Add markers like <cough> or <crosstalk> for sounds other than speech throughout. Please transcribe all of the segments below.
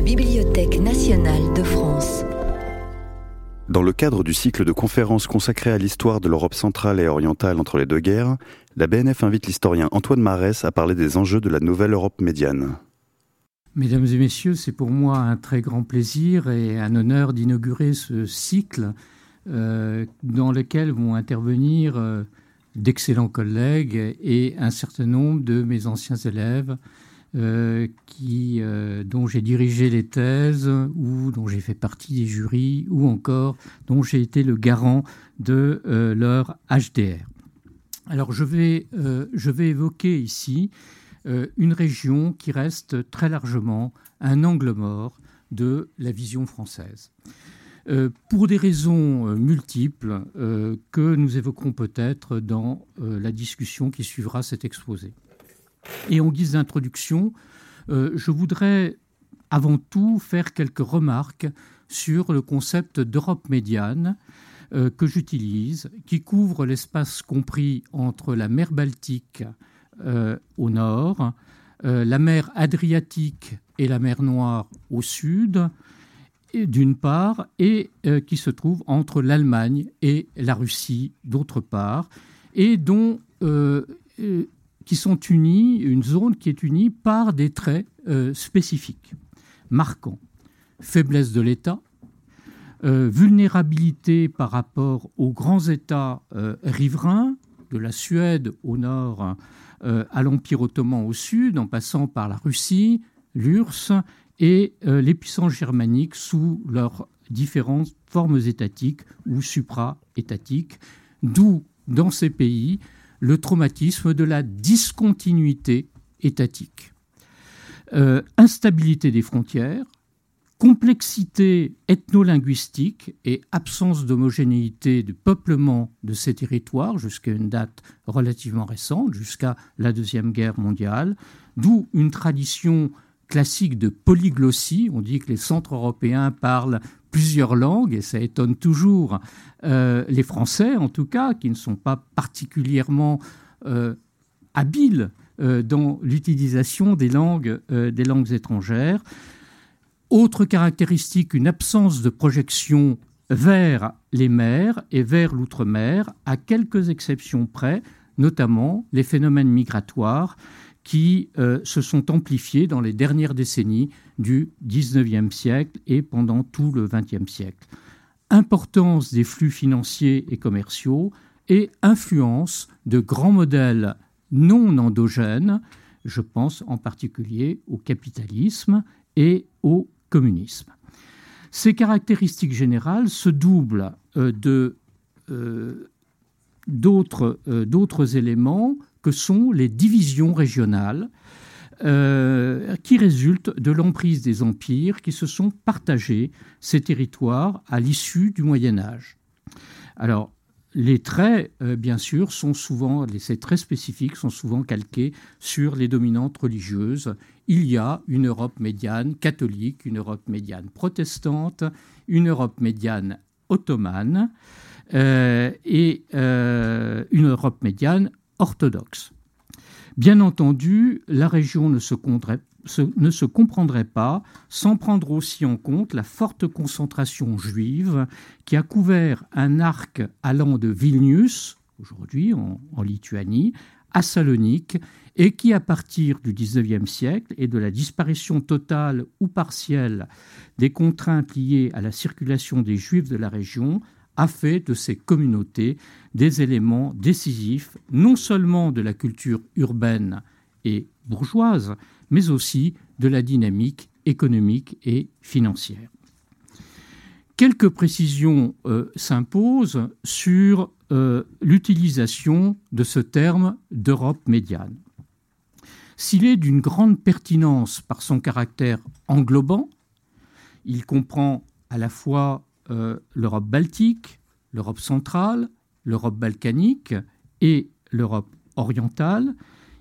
la Bibliothèque nationale de France. Dans le cadre du cycle de conférences consacré à l'histoire de l'Europe centrale et orientale entre les deux guerres, la BNF invite l'historien Antoine Marès à parler des enjeux de la nouvelle Europe médiane. Mesdames et messieurs, c'est pour moi un très grand plaisir et un honneur d'inaugurer ce cycle euh, dans lequel vont intervenir euh, d'excellents collègues et un certain nombre de mes anciens élèves euh, qui, dont j'ai dirigé les thèses ou dont j'ai fait partie des jurys ou encore dont j'ai été le garant de leur HDR. Alors je vais, je vais évoquer ici une région qui reste très largement un angle mort de la vision française. Euh, pour des raisons euh, multiples euh, que nous évoquerons peut-être dans la discussion qui suivra cet exposé. Et en guise d'introduction, je voudrais avant tout faire quelques remarques sur le concept d'Europe médiane que j'utilise, qui couvre l'espace compris entre la mer Baltique au nord, la mer Adriatique et la mer Noire au sud, d'une part, et euh, qui se trouve entre l'Allemagne et la Russie d'autre part, et dont euh, euh, qui sont unis, une zone qui est unie par des traits spécifiques, marquants. Faiblesse de l'État, vulnérabilité par rapport aux grands États riverains, de la Suède au nord à l'Empire ottoman au sud, en passant par la Russie, l'URSS et euh, les puissances germaniques sous leurs différentes formes étatiques ou supra-étatiques, d'où dans ces pays le traumatisme de la discontinuité étatique. Euh, instabilité des frontières, complexité ethno-linguistique et absence d'homogénéité du peuplement de ces territoires jusqu'à une date relativement récente, jusqu'à la Deuxième Guerre mondiale, d'où une tradition classique de polyglossie. On dit que les centres européens parlent plusieurs langues et ça étonne toujours euh, les Français, en tout cas, qui ne sont pas particulièrement euh, habiles euh, dans l'utilisation des langues, des langues étrangères. Autre caractéristique, une absence de projection vers les mers et vers l'outre-mer, à quelques exceptions près, notamment les phénomènes migratoires qui euh, se sont amplifiés dans les dernières décennies du XIXe siècle et pendant tout le XXe siècle. Importance des flux financiers et commerciaux et influence de grands modèles non endogènes, je pense en particulier au capitalisme et au communisme. Ces caractéristiques générales se doublent euh, de euh, d'autres éléments que sont les divisions régionales euh, qui résultent de l'emprise des empires qui se sont partagés ces territoires à l'issue du Moyen Âge. Alors, les traits, euh, bien sûr, sont souvent, ces traits spécifiques sont souvent calqués sur les dominantes religieuses. Il y a une Europe médiane catholique, une Europe médiane protestante, une Europe médiane ottomane euh, et une Europe médiane orthodoxe. Bien entendu, la région ne se, comprendrait pas sans prendre aussi en compte la forte concentration juive qui a couvert un arc allant de Vilnius, aujourd'hui en, en, Lituanie, à Salonique, et qui, à partir du XIXe siècle et de la disparition totale ou partielle des contraintes liées à la circulation des juifs de la région, a fait de ces communautés des éléments décisifs non seulement de la culture urbaine et bourgeoise, mais aussi de la dynamique économique et financière. Quelques précisions euh, s'imposent sur euh, l'utilisation de ce terme d'Europe médiane. S'il est d'une grande pertinence par son caractère englobant, il comprend à la fois euh, l'Europe baltique, l'Europe centrale, l'Europe balkanique et l'Europe orientale,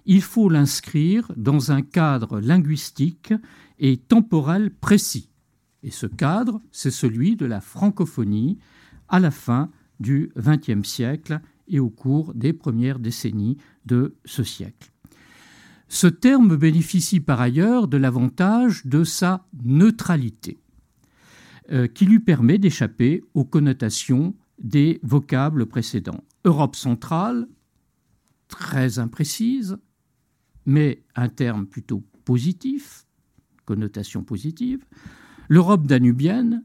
il faut l'inscrire dans un cadre linguistique et temporel précis. Et ce cadre, c'est celui de la francophonie à la fin du XXe siècle et au cours des premières décennies de ce siècle. Ce terme bénéficie par ailleurs de l'avantage de sa neutralité, euh, qui lui permet d'échapper aux connotations des vocables précédents. Europe centrale, très imprécise, mais un terme plutôt positif, connotation positive. L'Europe danubienne,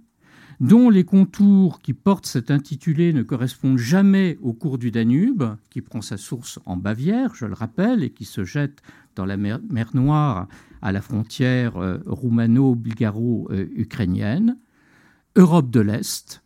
dont les contours qui portent cet intitulé ne correspondent jamais au cours du Danube, qui prend sa source en Bavière, je le rappelle, et qui se jette dans la mer, Noire à la frontière euh, roumano-bulgaro-ukrainienne. Europe de l'Est,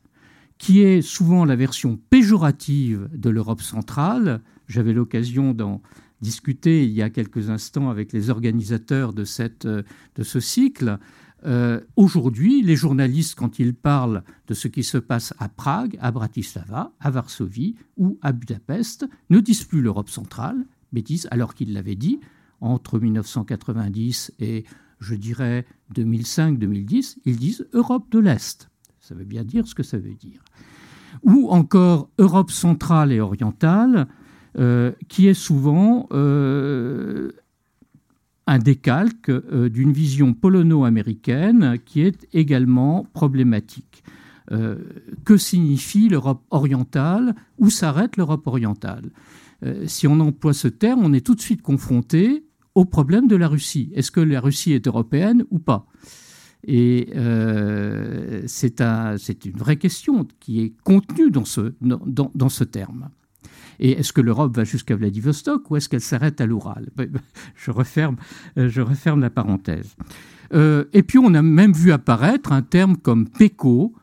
qui est souvent la version péjorative de l'Europe centrale. J'avais l'occasion d'en discuter il y a quelques instants avec les organisateurs de, ce cycle. Euh, aujourd'hui, les journalistes, quand ils parlent de ce qui se passe à Prague, à Bratislava, à Varsovie ou à Budapest, ne disent plus l'Europe centrale, mais disent, alors qu'ils l'avaient dit, entre 1990 et, je dirais, 2005-2010, ils disent Europe de l'Est. Ça veut bien dire ce que ça veut dire. Ou encore Europe centrale et orientale, euh, qui est souvent euh, un décalque euh, d'une vision polono-américaine qui est également problématique. Que signifie l'Europe orientale? Où s'arrête l'Europe orientale? Si on emploie ce terme, on est tout de suite confronté au problème de la Russie. Est-ce que la Russie est européenne ou pas? Et c'est une vraie question qui est contenue dans ce, dans ce terme. Et est-ce que l'Europe va jusqu'à Vladivostok ou est-ce qu'elle s'arrête à l'Oural? <laughs> Je referme, euh, je referme la parenthèse. Euh, et puis on a même vu apparaître un terme comme PECO,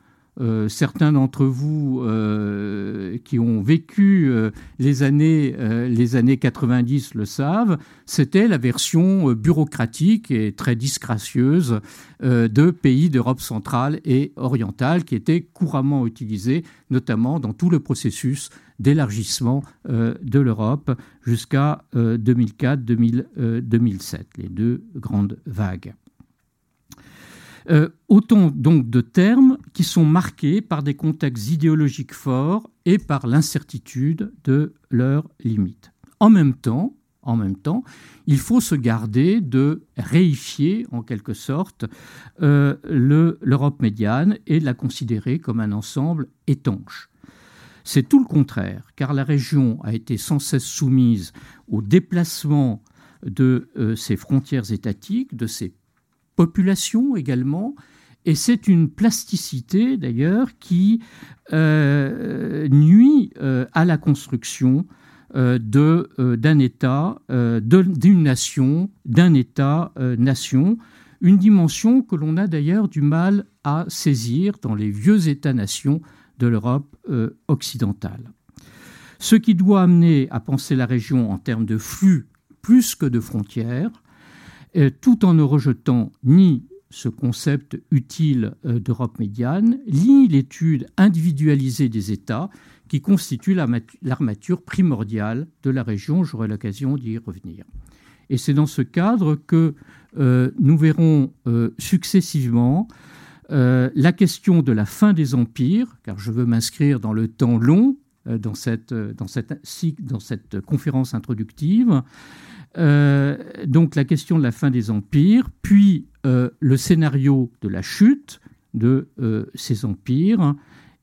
euh, certains d'entre vous euh, qui ont vécu euh, les, années, les années 90 le savent, c'était la version bureaucratique et très disgracieuse de pays d'Europe centrale et orientale qui était couramment utilisée, notamment dans tout le processus d'élargissement de l'Europe jusqu'à 2004-2007, les deux grandes vagues. Euh, autant donc de termes qui sont marqués par des contextes idéologiques forts et par l'incertitude de leurs limites. En même temps, il faut se garder de réifier en quelque sorte euh, l'Europe médiane et de la considérer comme un ensemble étanche. C'est tout le contraire, car la région a été sans cesse soumise au déplacement de euh, ses frontières étatiques, de ses population également. Et c'est une plasticité d'ailleurs qui euh, nuit euh, à la construction euh, d'un État, d'une nation, d'un État-nation, une dimension que l'on a d'ailleurs du mal à saisir dans les vieux États-nations de l'Europe occidentale. Ce qui doit amener à penser la région en termes de flux plus que de frontières, tout en ne rejetant ni ce concept utile euh, d'Europe médiane, ni l'étude individualisée des États qui constitue l'armature primordiale de la région. J'aurai l'occasion d'y revenir. Et c'est dans ce cadre que euh, nous verrons euh, successivement la question de la fin des empires, car je veux m'inscrire dans le temps long dans cette conférence introductive, euh, donc la question de la fin des empires, puis euh, le scénario de la chute de euh, ces empires,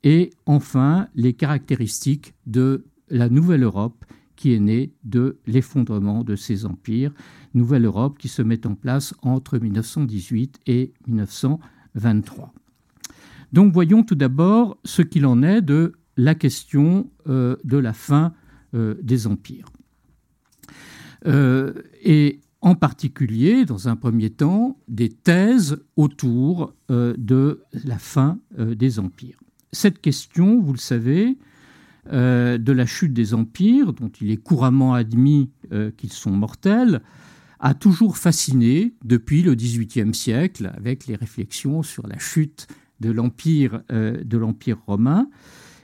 et enfin les caractéristiques de la nouvelle Europe qui est née de l'effondrement de ces empires, nouvelle Europe qui se met en place entre 1918 et 1923. Donc voyons tout d'abord ce qu'il en est de la question de la fin des empires. Euh, et en particulier, dans un premier temps, des thèses autour euh, de la fin euh, des empires. Cette question, vous le savez, de la chute des empires, dont il est couramment admis qu'ils sont mortels, a toujours fasciné depuis le XVIIIe siècle, avec les réflexions sur la chute de l'empire de l'empire romain,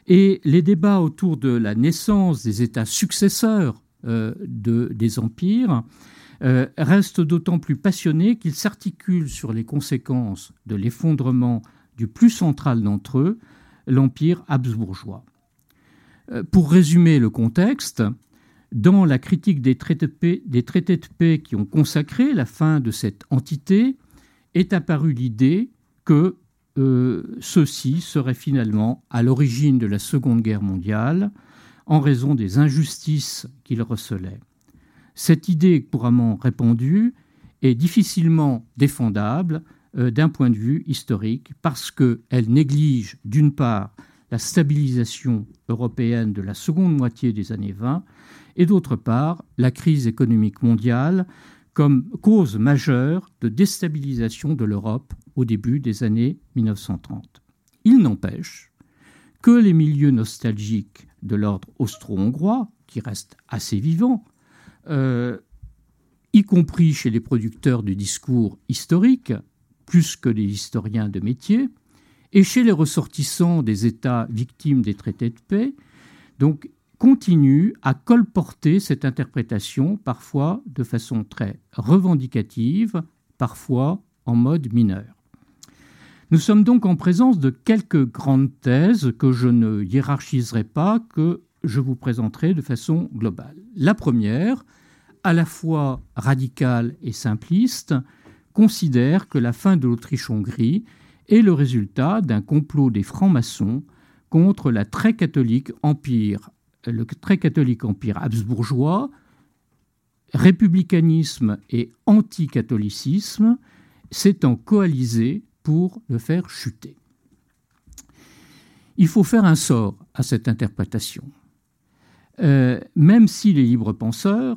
et les débats autour de la naissance des États successeurs de, des empires, euh, reste d'autant plus passionné qu'il s'articule sur les conséquences de l'effondrement du plus central d'entre eux, l'empire habsbourgeois. Euh, pour résumer le contexte, dans la critique des traités, de paix, des traités de paix qui ont consacré la fin de cette entité, est apparue l'idée que euh, ceux-ci seraient finalement à l'origine de la Seconde Guerre mondiale en raison des injustices qu'ils recelaient. Cette idée couramment répandue est difficilement défendable euh, d'un point de vue historique parce qu'elle néglige d'une part la stabilisation européenne de la seconde moitié des années 20 et d'autre part la crise économique mondiale comme cause majeure de déstabilisation de l'Europe au début des années 1930. Il n'empêche que les milieux nostalgiques de l'ordre austro-hongrois, qui restent assez vivants, euh, y compris chez les producteurs du discours historique, plus que les historiens de métier, et chez les ressortissants des États victimes des traités de paix, donc à colporter cette interprétation, parfois de façon très revendicative, parfois en mode mineur. Nous sommes donc en présence de quelques grandes thèses que je ne hiérarchiserai pas, que je vous présenterai de façon globale. La première, à la fois radicale et simpliste, considère que la fin de l'Autriche-Hongrie est le résultat d'un complot des francs-maçons contre la très catholique empire le très catholique empire habsbourgeois, républicanisme et anticatholicisme s'étant coalisés pour le faire chuter. Il faut faire un sort à cette interprétation. Euh, même si les libres penseurs,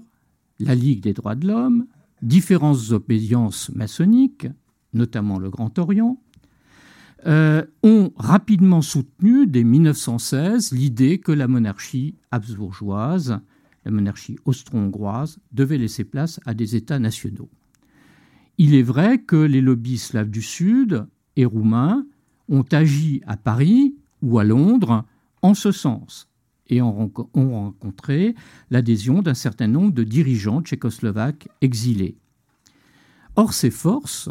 la Ligue des droits de l'homme, différentes obédiences maçonniques, notamment le Grand Orient, euh, ont rapidement soutenu dès 1916 l'idée que la monarchie habsbourgeoise, la monarchie austro-hongroise, devait laisser place à des États nationaux. Il est vrai que les lobbies slaves du Sud et roumains ont agi à Paris ou à Londres en ce sens et ont rencontré l'adhésion d'un certain nombre de dirigeants tchécoslovaques exilés. Or, ces forces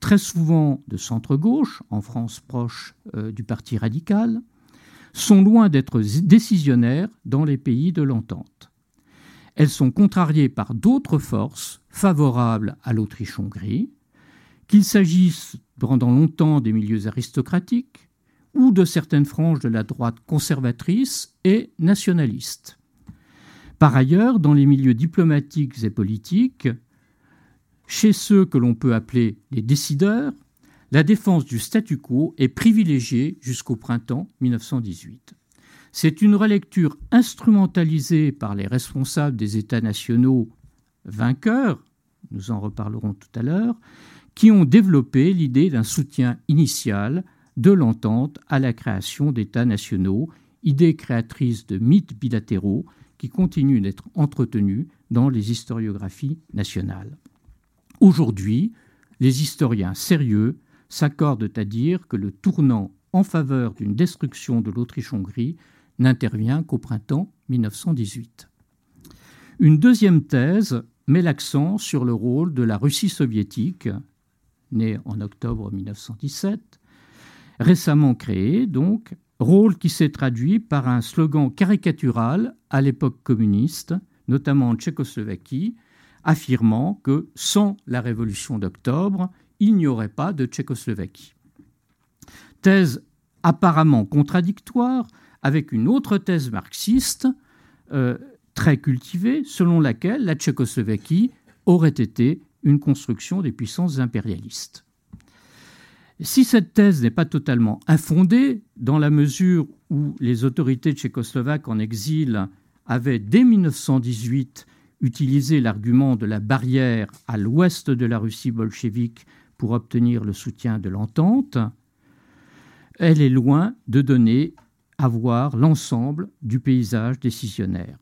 très souvent de centre-gauche, en France proche euh, du Parti radical, sont loin d'être décisionnaires dans les pays de l'entente. Elles sont contrariées par d'autres forces favorables à l'Autriche-Hongrie, qu'il s'agisse pendant longtemps des milieux aristocratiques ou de certaines franges de la droite conservatrice et nationaliste. Par ailleurs, dans les milieux diplomatiques et politiques, chez ceux que l'on peut appeler les décideurs, la défense du statu quo est privilégiée jusqu'au printemps 1918. C'est une relecture instrumentalisée par les responsables des États nationaux vainqueurs, nous en reparlerons tout à l'heure, qui ont développé l'idée d'un soutien initial de l'entente à la création d'États nationaux, idée créatrice de mythes bilatéraux qui continuent d'être entretenus dans les historiographies nationales. Aujourd'hui, les historiens sérieux s'accordent à dire que le tournant en faveur d'une destruction de l'Autriche-Hongrie n'intervient qu'au printemps 1918. Une deuxième thèse met l'accent sur le rôle de la Russie soviétique, née en octobre 1917, récemment créée donc, rôle qui s'est traduit par un slogan caricatural à l'époque communiste, notamment en Tchécoslovaquie, affirmant que sans la révolution d'octobre, il n'y aurait pas de Tchécoslovaquie. Thèse apparemment contradictoire avec une autre thèse marxiste euh, très cultivée, selon laquelle la Tchécoslovaquie aurait été une construction des puissances impérialistes. Si cette thèse n'est pas totalement infondée, dans la mesure où les autorités tchécoslovaques en exil avaient dès 1918 utiliser l'argument de la barrière à l'ouest de la Russie bolchevique pour obtenir le soutien de l'entente, elle est loin de donner à voir l'ensemble du paysage décisionnaire.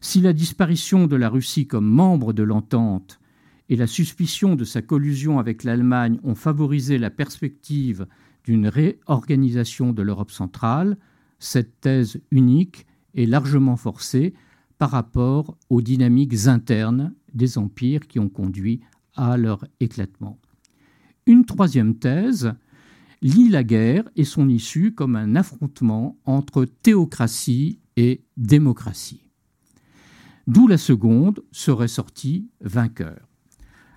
Si la disparition de la Russie comme membre de l'entente et la suspicion de sa collusion avec l'Allemagne ont favorisé la perspective d'une réorganisation de l'Europe centrale, cette thèse unique est largement forcée par rapport aux dynamiques internes des empires qui ont conduit à leur éclatement. Une troisième thèse lie la guerre et son issue comme un affrontement entre théocratie et démocratie. D'où la seconde serait sortie vainqueur.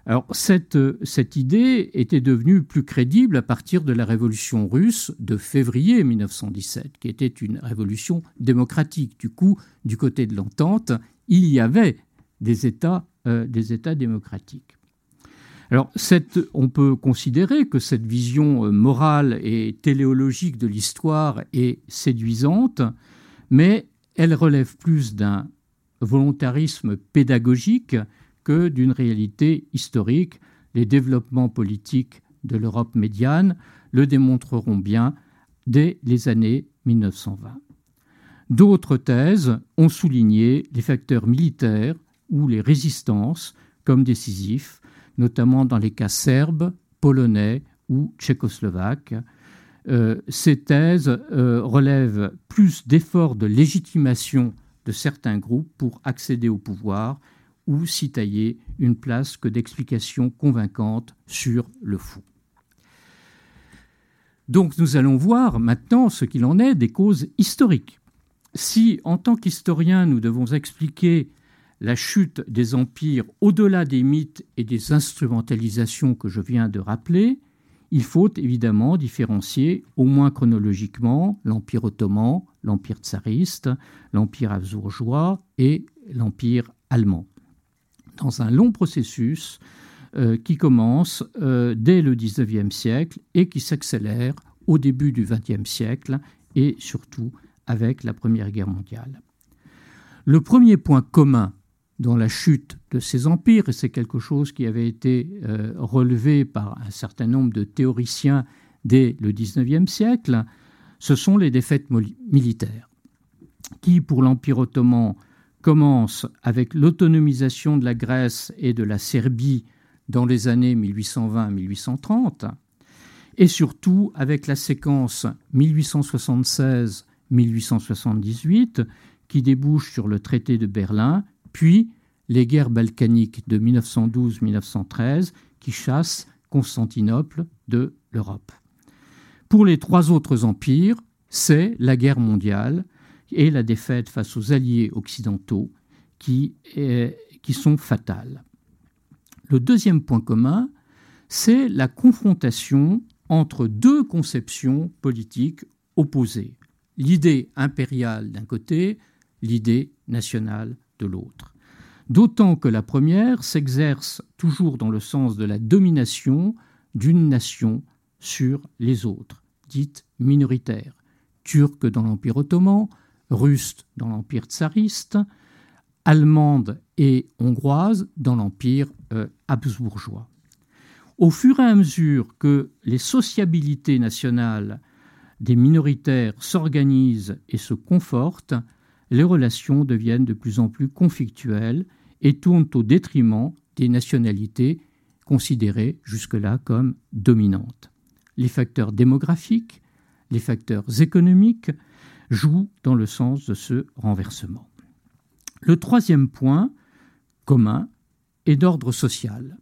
Alors cette, cette, idée était devenue plus crédible à partir de la révolution russe de février 1917, qui était une révolution démocratique. Du coup, du côté de l'entente, il y avait des États, euh, des États démocratiques. Alors, cette, on peut considérer que cette vision euh, morale et téléologique de l'histoire est séduisante, mais elle relève plus d'un volontarisme pédagogique que d'une réalité historique. Les développements politiques de l'Europe médiane le démontreront bien dès les années 1920. D'autres thèses ont souligné les facteurs militaires ou les résistances comme décisifs, notamment dans les cas serbes, polonais ou tchécoslovaques. Euh, ces thèses euh, relèvent plus d'efforts de légitimation de certains groupes pour accéder au pouvoir ou s'y tailler une place que d'explications convaincantes sur le fou. Donc nous allons voir maintenant ce qu'il en est des causes historiques. Si, en tant qu'historien, nous devons expliquer la chute des empires au-delà des mythes et des instrumentalisations que je viens de rappeler, il faut évidemment différencier, au moins chronologiquement, l'Empire ottoman, l'Empire tsariste, l'Empire habsbourgeois et l'Empire allemand. Dans un long processus euh, qui commence euh, dès le XIXe siècle et qui s'accélère au début du XXe siècle et surtout avec la Première Guerre mondiale. Le premier point commun dans la chute de ces empires, et c'est quelque chose qui avait été euh, relevé par un certain nombre de théoriciens dès le XIXe siècle, ce sont les défaites militaires, qui, pour l'Empire ottoman, commencent avec l'autonomisation de la Grèce et de la Serbie dans les années 1820-1830, et surtout avec la séquence 1876-1878 qui débouche sur le traité de Berlin puis les guerres balkaniques de 1912-1913 qui chassent Constantinople de l'Europe. Pour les trois autres empires, c'est la guerre mondiale et la défaite face aux alliés occidentaux qui, qui sont fatales. Le deuxième point commun, c'est la confrontation entre deux conceptions politiques opposées. L'idée impériale d'un côté, l'idée nationale l'autre. D'autant que la première s'exerce toujours dans le sens de la domination d'une nation sur les autres, dite minoritaire, turque dans l'Empire ottoman, russe dans l'Empire tsariste, allemande et hongroise dans l'Empire euh, habsbourgeois. Au fur et à mesure que les sociabilités nationales des minoritaires s'organisent et se confortent, les relations deviennent de plus en plus conflictuelles et tournent au détriment des nationalités considérées jusque-là comme dominantes. Les facteurs démographiques, les facteurs économiques jouent dans le sens de ce renversement. Le troisième point commun est d'ordre social.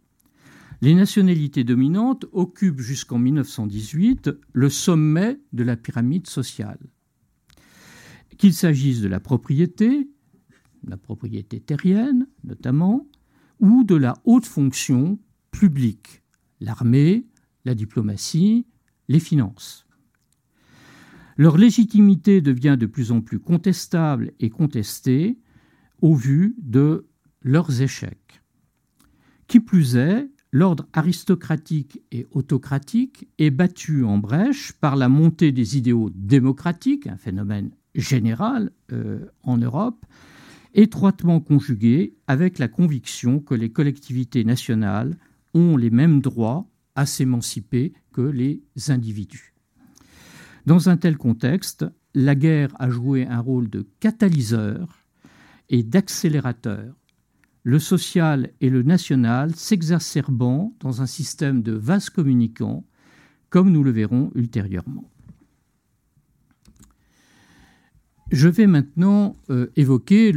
Les nationalités dominantes occupent jusqu'en 1918 le sommet de la pyramide sociale qu'il s'agisse de la propriété, la propriété terrienne notamment, ou de la haute fonction publique, l'armée, la diplomatie, les finances. Leur légitimité devient de plus en plus contestable et contestée au vu de leurs échecs. Qui plus est, l'ordre aristocratique et autocratique est battu en brèche par la montée des idéaux démocratiques, un phénomène générale euh, en Europe, étroitement conjuguée avec la conviction que les collectivités nationales ont les mêmes droits à s'émanciper que les individus. Dans un tel contexte, la guerre a joué un rôle de catalyseur et d'accélérateur, le social et le national s'exacerbant dans un système de vases communicants, comme nous le verrons ultérieurement. Je vais maintenant euh, évoquer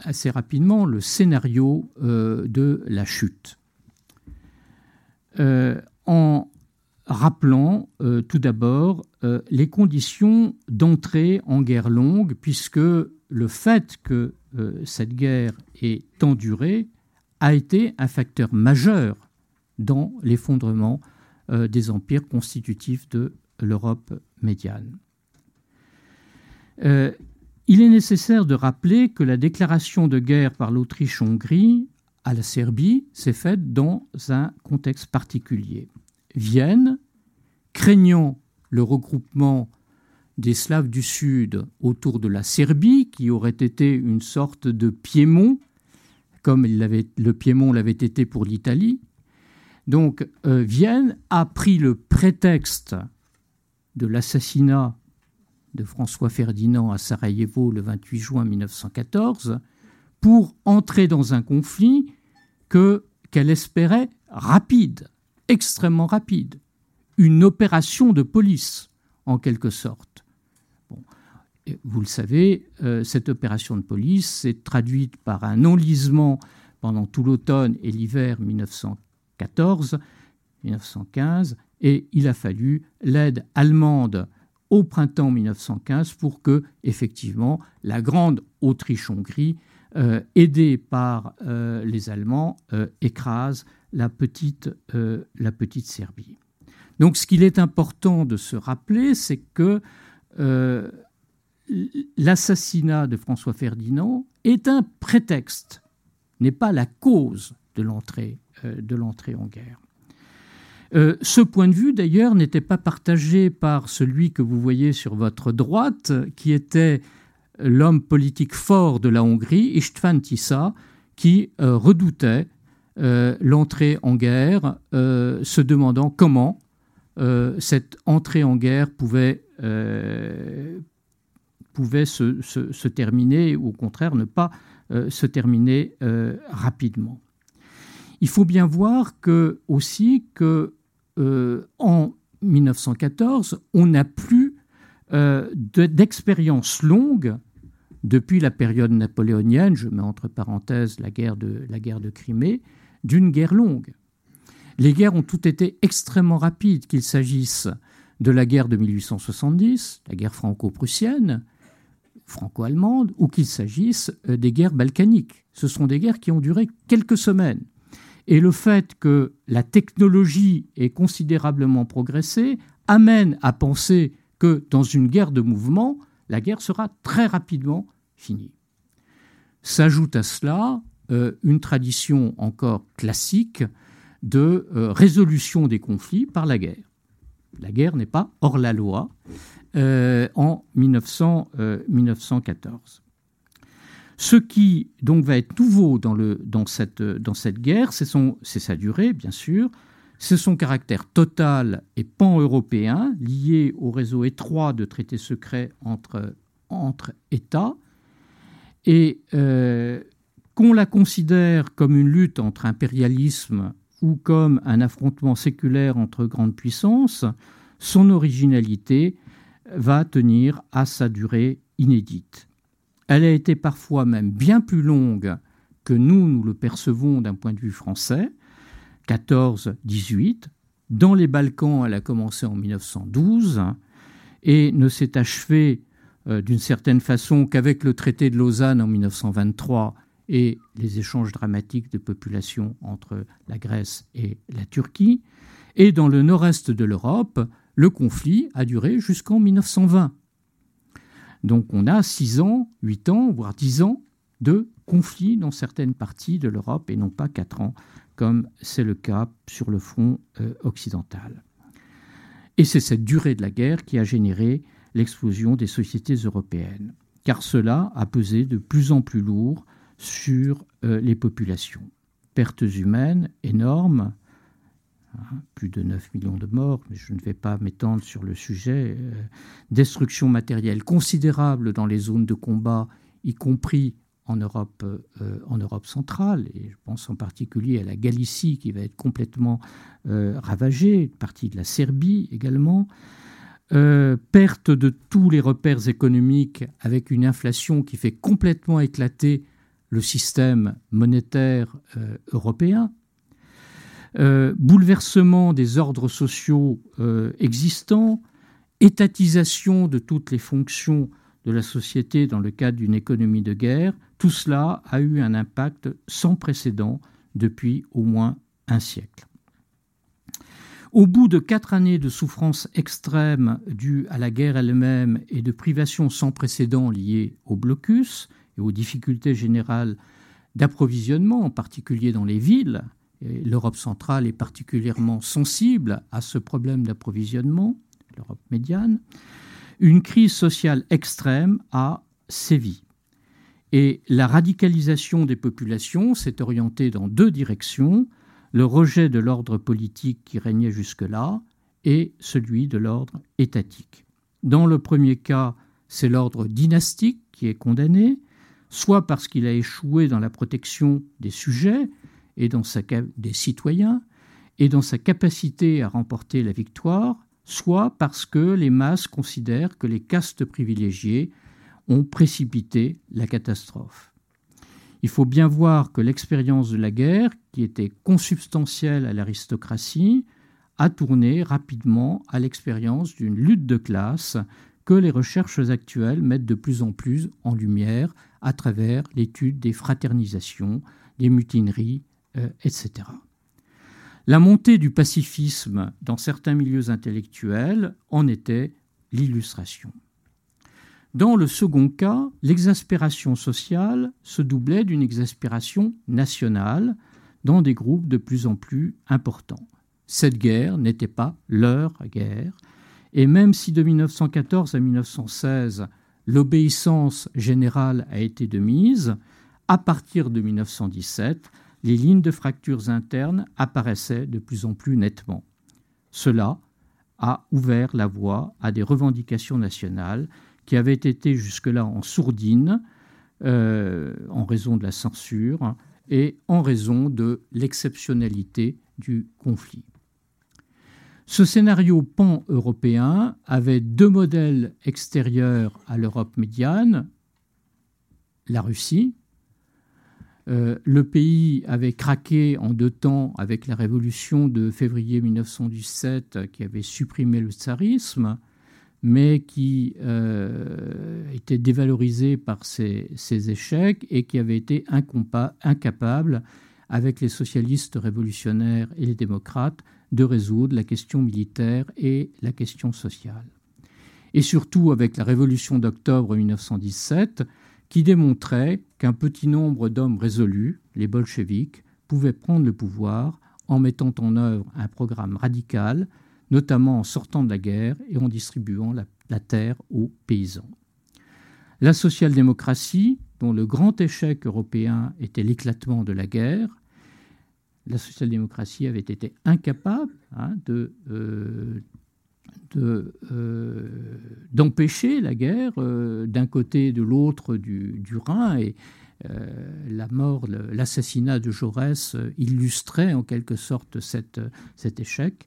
assez rapidement le scénario euh, de la chute. Euh, en rappelant tout d'abord les conditions d'entrée en guerre longue, puisque le fait que cette guerre ait tant a été un facteur majeur dans l'effondrement des empires constitutifs de l'Europe médiane. Il est nécessaire de rappeler que la déclaration de guerre par l'Autriche-Hongrie à la Serbie s'est faite dans un contexte particulier. Vienne, craignant le regroupement des Slaves du Sud autour de la Serbie, qui aurait été une sorte de Piémont, comme le Piémont l'avait été pour l'Italie. Donc euh, Vienne a pris le prétexte de l'assassinat de François Ferdinand à Sarajevo le 28 juin 1914 pour entrer dans un conflit que qu'elle espérait rapide, extrêmement rapide, une opération de police en quelque sorte. vous le savez, euh, cette opération de police s'est traduite par un enlisement pendant tout l'automne et l'hiver 1914, 1915, et il a fallu l'aide allemande au printemps 1915 pour que, effectivement, la grande Autriche-Hongrie euh, aidé par euh, les Allemands, euh, écrase la petite, la petite Serbie. Donc ce qu'il est important de se rappeler, c'est que l'assassinat de François Ferdinand est un prétexte, n'est pas la cause de l'entrée en guerre. Ce point de vue, d'ailleurs, n'était pas partagé par celui que vous voyez sur votre droite, qui était l'homme politique fort de la Hongrie, István Tisza, qui euh, redoutait euh, l'entrée en guerre, euh, se demandant comment cette entrée en guerre pouvait, pouvait se, se, terminer, ou au contraire ne pas se terminer rapidement. Il faut bien voir que, aussi que en 1914, on n'a plus d'expérience longue depuis la période napoléonienne, je mets entre parenthèses la guerre de, la guerre de Crimée, d'une guerre longue. Les guerres ont toutes été extrêmement rapides, qu'il s'agisse de la guerre de 1870, la guerre franco-prussienne, franco-allemande, ou qu'il s'agisse euh, des guerres balkaniques. Ce sont des guerres qui ont duré quelques semaines. Et le fait que la technologie ait considérablement progressé amène à penser que dans une guerre de mouvement, la guerre sera très rapidement finie. S'ajoute à cela euh, une tradition encore classique de euh, résolution des conflits par la guerre. La guerre n'est pas hors la loi euh, en 1914. Ce qui donc va être nouveau dans, cette, guerre, c'est sa durée, bien sûr, c'est son caractère total et pan-européen, lié au réseau étroit de traités secrets entre, entre États, et euh, qu'on la considère comme une lutte entre impérialisme ou comme un affrontement séculaire entre grandes puissances, son originalité va tenir à sa durée inédite. Elle a été parfois même bien plus longue que nous, nous le percevons d'un point de vue français, 14-18. Dans les Balkans, elle a commencé en 1912 et ne s'est achevée euh, d'une certaine façon qu'avec le traité de Lausanne en 1923 et les échanges dramatiques de population entre la Grèce et la Turquie. Et dans le nord-est de l'Europe, le conflit a duré jusqu'en 1920. Donc on a 6 ans, 8 ans, voire 10 ans de conflit dans certaines parties de l'Europe et non pas 4 ans comme c'est le cas sur le front euh, occidental. Et c'est cette durée de la guerre qui a généré l'explosion des sociétés européennes, car cela a pesé de plus en plus lourd sur euh, les populations. Pertes humaines énormes, plus de 9 millions de morts, mais je ne vais pas m'étendre sur le sujet, euh, destruction matérielle considérable dans les zones de combat, y compris en Europe, euh, en Europe centrale, et je pense en particulier à la Galicie qui va être complètement euh, ravagée, une partie de la Serbie également, perte de tous les repères économiques avec une inflation qui fait complètement éclater le système monétaire européen, bouleversement des ordres sociaux existants, étatisation de toutes les fonctions de la société dans le cadre d'une économie de guerre, tout cela a eu un impact sans précédent depuis au moins un siècle. Au bout de quatre années de souffrances extrêmes dues à la guerre elle-même et de privations sans précédent liées au blocus et aux difficultés générales d'approvisionnement, en particulier dans les villes, l'Europe centrale est particulièrement sensible à ce problème d'approvisionnement, l'Europe médiane, une crise sociale extrême a sévi. Et la radicalisation des populations s'est orientée dans deux directions, le rejet de l'ordre politique qui régnait jusque-là et celui de l'ordre étatique. Dans le premier cas, c'est l'ordre dynastique qui est condamné, soit parce qu'il a échoué dans la protection des sujets et dans sa, capacité à remporter la victoire, soit parce que les masses considèrent que les castes privilégiées ont précipité la catastrophe. Il faut bien voir que l'expérience de la guerre, qui était consubstantielle à l'aristocratie, a tourné rapidement à l'expérience d'une lutte de classe que les recherches actuelles mettent de plus en plus en lumière à travers l'étude des fraternisations, des mutineries, etc. La montée du pacifisme dans certains milieux intellectuels en était l'illustration. Dans le second cas, l'exaspération sociale se doublait d'une exaspération nationale dans des groupes de plus en plus importants. Cette guerre n'était pas leur guerre, et même si de 1914 à 1916, l'obéissance générale a été de mise, à partir de 1917, les lignes de fractures internes apparaissaient de plus en plus nettement. Cela a ouvert la voie à des revendications nationales qui avaient été jusque-là en sourdine euh, en raison de la censure et en raison de l'exceptionnalité du conflit. Ce scénario pan-européen avait deux modèles extérieurs à l'Europe médiane, la Russie, euh, le pays avait craqué en deux temps avec la révolution de février 1917 qui avait supprimé le tsarisme mais qui euh, était dévalorisé par ses, échecs et qui avait été incapable, avec les socialistes révolutionnaires et les démocrates, de résoudre la question militaire et la question sociale. Et surtout avec la révolution d'octobre 1917, qui démontrait qu'un petit nombre d'hommes résolus, les bolcheviks, pouvaient prendre le pouvoir en mettant en œuvre un programme radical notamment en sortant de la guerre et en distribuant la, terre aux paysans. La social-démocratie, dont le grand échec européen était l'éclatement de la guerre, la social-démocratie avait été incapable hein, de, euh, euh, d'empêcher la guerre euh, d'un côté et de l'autre du, Rhin et la mort, l'assassinat de Jaurès illustrait en quelque sorte cet échec.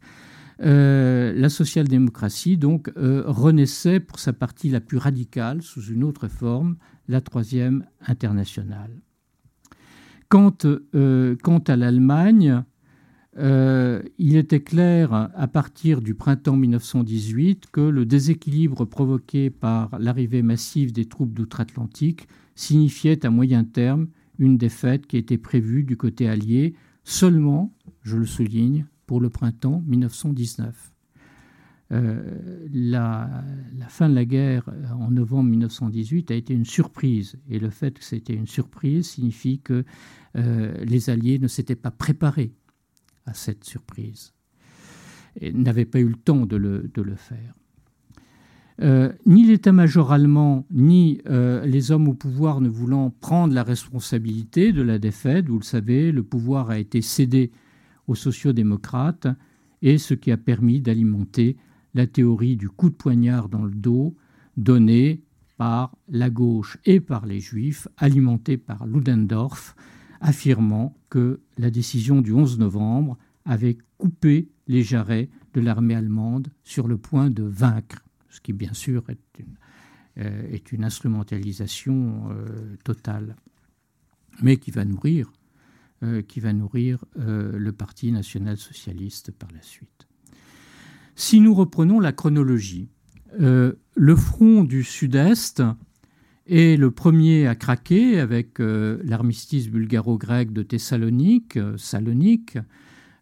Euh, la social-démocratie donc euh, renaissait pour sa partie la plus radicale sous une autre forme, la troisième internationale. Euh, quant à l'Allemagne, il était clair à partir du printemps 1918 que le déséquilibre provoqué par l'arrivée massive des troupes d'outre-Atlantique signifiait à moyen terme une défaite qui était prévue du côté allié seulement, je le souligne, pour le printemps 1919. Euh, la, fin de la guerre euh, en novembre 1918 a été une surprise. Et le fait que c'était une surprise signifie que euh, les Alliés ne s'étaient pas préparés à cette surprise et n'avaient pas eu le temps de le, faire. ni l'état-major allemand, ni les hommes au pouvoir ne voulant prendre la responsabilité de la défaite, vous le savez, le pouvoir a été cédé aux sociodémocrates et ce qui a permis d'alimenter la théorie du coup de poignard dans le dos donné par la gauche et par les juifs, alimentée par Ludendorff, affirmant que la décision du 11 novembre avait coupé les jarrets de l'armée allemande sur le point de vaincre, ce qui bien sûr est une, euh, instrumentalisation euh, totale, mais qui va nourrir euh, le Parti national-socialiste par la suite. Si nous reprenons la chronologie, le front du Sud-Est Et le premier à craquer avec l'armistice bulgaro-grec de Thessalonique, Salonique,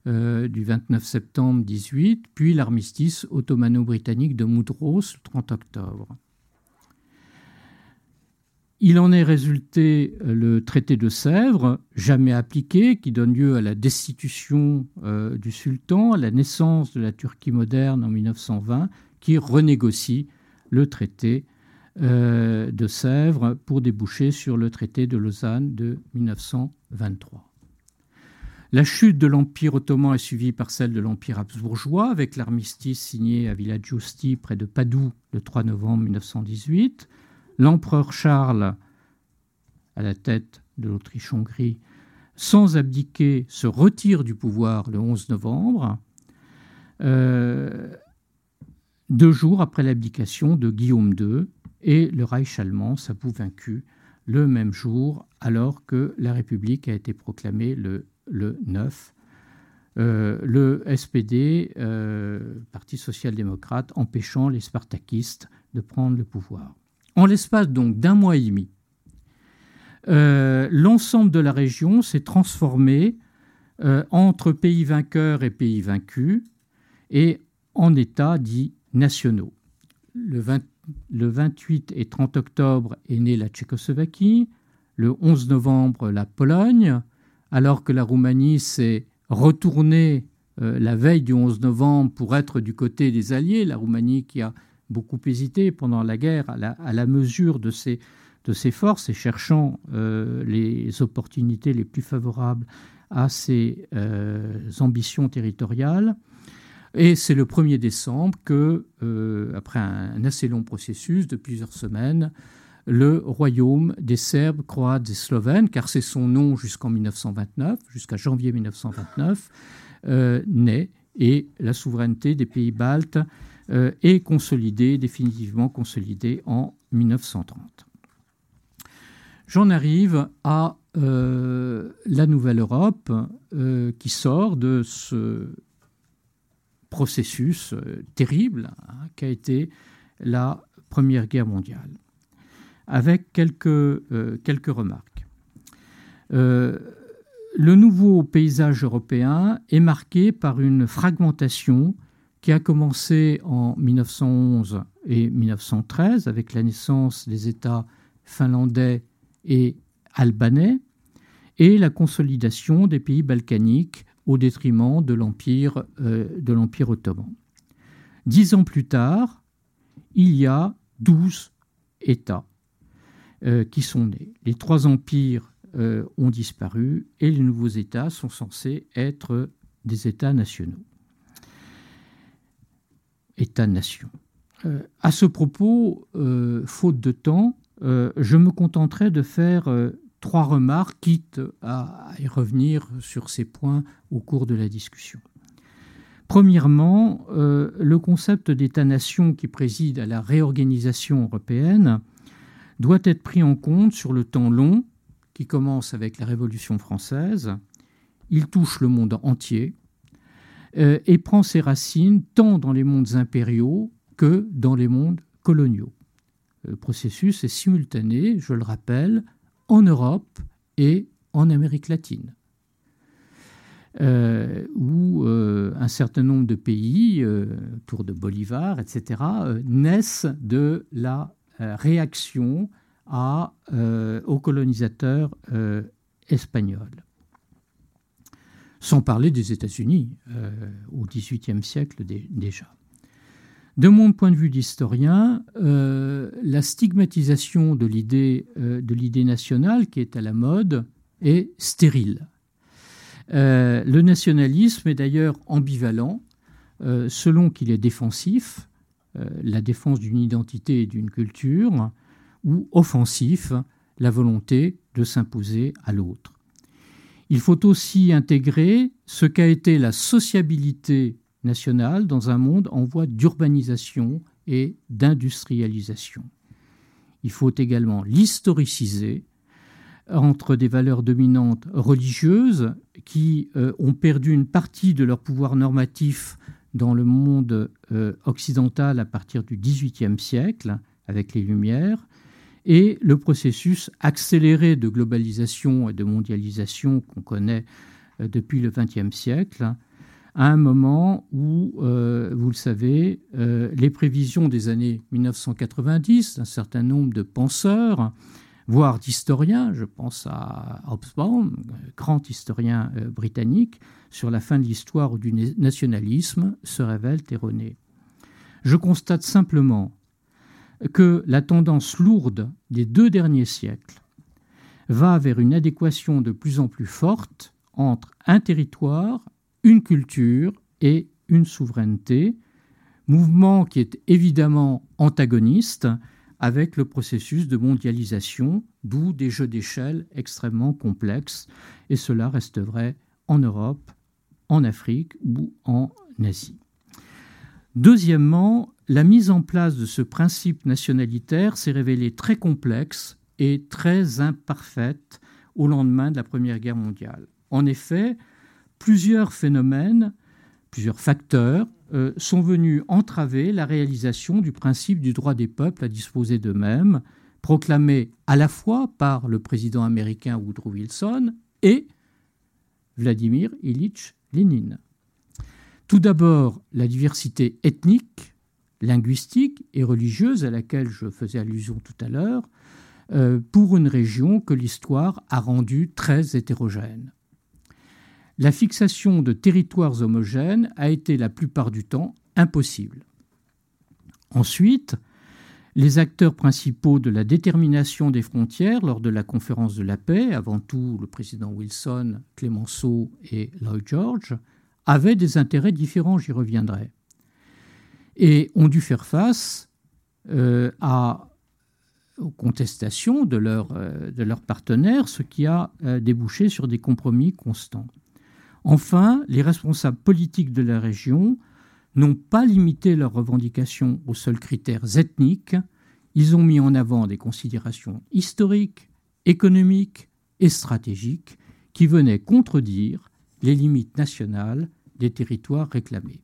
du 29 septembre 18, puis l'armistice ottomano-britannique de Moudros le 30 octobre. Il en est résulté euh, le traité de Sèvres, jamais appliqué, qui donne lieu à la destitution euh, du sultan, à la naissance de la Turquie moderne en 1920, qui renégocie le traité euh, de Sèvres pour déboucher sur le traité de Lausanne de 1923. La chute de l'Empire ottoman est suivie par celle de l'Empire habsbourgeois, avec l'armistice signé à Villa Giusti près de Padoue le 3 novembre 1918 l'empereur Charles, à la tête de l'Autriche-Hongrie, sans abdiquer, se retire du pouvoir le 11 novembre, euh, deux jours après l'abdication de Guillaume II, et le Reich allemand s'avoue vaincu le même jour, alors que la République a été proclamée le, 9. Euh, le SPD, euh, Parti social-démocrate, empêchant les spartakistes de prendre le pouvoir. En l'espace donc d'un mois et demi, euh, l'ensemble de la région s'est transformé entre pays vainqueurs et pays vaincus et en États dits nationaux. Le, 28 et 30 octobre est née la Tchécoslovaquie, le 11 novembre la Pologne, alors que la Roumanie s'est retournée euh, la veille du 11 novembre pour être du côté des Alliés, la Roumanie qui a beaucoup hésité pendant la guerre à la, mesure de ses, de ses, forces et cherchant euh, les opportunités les plus favorables à ses euh, ambitions territoriales. Et c'est le 1er décembre que, euh, après un, assez long processus de plusieurs semaines, le royaume des Serbes, Croates et Slovènes, car c'est son nom jusqu'en 1929, jusqu'à janvier 1929, naît et la souveraineté des pays baltes euh, est consolidé, définitivement consolidé en 1930. J'en arrive à euh, la Nouvelle Europe euh, qui sort de ce processus terrible hein, qu'a été la Première Guerre mondiale, avec quelques, quelques remarques. le nouveau paysage européen est marqué par une fragmentation qui a commencé en 1911 et 1913 avec la naissance des États finlandais et albanais et la consolidation des pays balkaniques au détriment de l'Empire euh, de l'Empire ottoman. Dix ans plus tard, il y a douze États euh, qui sont nés. Les trois empires euh, ont disparu et les nouveaux États sont censés être des États nationaux. État-nation. Euh, à ce propos, faute de temps, je me contenterai de faire trois remarques, quitte à, y revenir sur ces points au cours de la discussion. Premièrement, le concept d'État-nation qui préside à la réorganisation européenne doit être pris en compte sur le temps long, qui commence avec la Révolution française. Il touche le monde entier, euh, et prend ses racines tant dans les mondes impériaux que dans les mondes coloniaux. Le processus est simultané, je le rappelle, en Europe et en Amérique latine, euh, où euh, un certain nombre de pays, autour de Bolivar, etc., naissent de la réaction aux colonisateurs espagnols sans parler des États-Unis euh, au XVIIIe siècle déjà. De mon point de vue d'historien, euh, la stigmatisation euh, de l'idée nationale qui est à la mode est stérile. le nationalisme est d'ailleurs ambivalent selon qu'il est défensif, la défense d'une identité et d'une culture, ou offensif, la volonté de s'imposer à l'autre. Il faut aussi intégrer ce qu'a été la sociabilité dans un monde en voie d'urbanisation et d'industrialisation. Il faut également l'historiciser entre des valeurs dominantes religieuses qui euh, ont perdu une partie de leur pouvoir normatif dans le monde euh, occidental à partir du XVIIIe siècle avec les Lumières et le processus accéléré de globalisation et de mondialisation qu'on connaît euh, depuis le XXe siècle, à un moment où, euh, vous le savez, euh, les prévisions des années 1990 d'un certain nombre de penseurs, voire d'historiens, je pense à Hobsbawm, grand historien britannique, sur la fin de l'histoire du nationalisme, se révèlent erronés. Je constate simplement que la tendance lourde des deux derniers siècles va vers une adéquation de plus en plus forte entre un territoire, une culture et une souveraineté, mouvement qui est évidemment antagoniste avec le processus de mondialisation, d'où des jeux d'échelle extrêmement complexes, et cela reste vrai en Europe, en Afrique ou en Asie. Deuxièmement, la mise en place de ce principe nationalitaire s'est révélée très complexe et très imparfaite au lendemain de la Première Guerre mondiale. En effet, plusieurs phénomènes, plusieurs facteurs euh, sont venus entraver la réalisation du principe du droit des peuples à disposer d'eux-mêmes, proclamé à la fois par le président américain Woodrow Wilson et Vladimir Ilyich Lénine. Tout d'abord, la diversité ethnique, linguistique et religieuse à laquelle je faisais allusion tout à l'heure, euh, pour une région que l'histoire a rendue très hétérogène la fixation de territoires homogènes a été la plupart du temps impossible. Ensuite, les acteurs principaux de la détermination des frontières lors de la conférence de la paix, avant tout le président Wilson, Clemenceau et Lloyd George, avaient des intérêts différents, j'y reviendrai, et ont dû faire face euh, aux contestations de, euh, leurs partenaires, ce qui a euh, débouché sur des compromis constants. Enfin, les responsables politiques de la région n'ont pas limité leurs revendications aux seuls critères ethniques, ils ont mis en avant des considérations historiques, économiques et stratégiques qui venaient contredire les limites nationales des territoires réclamés.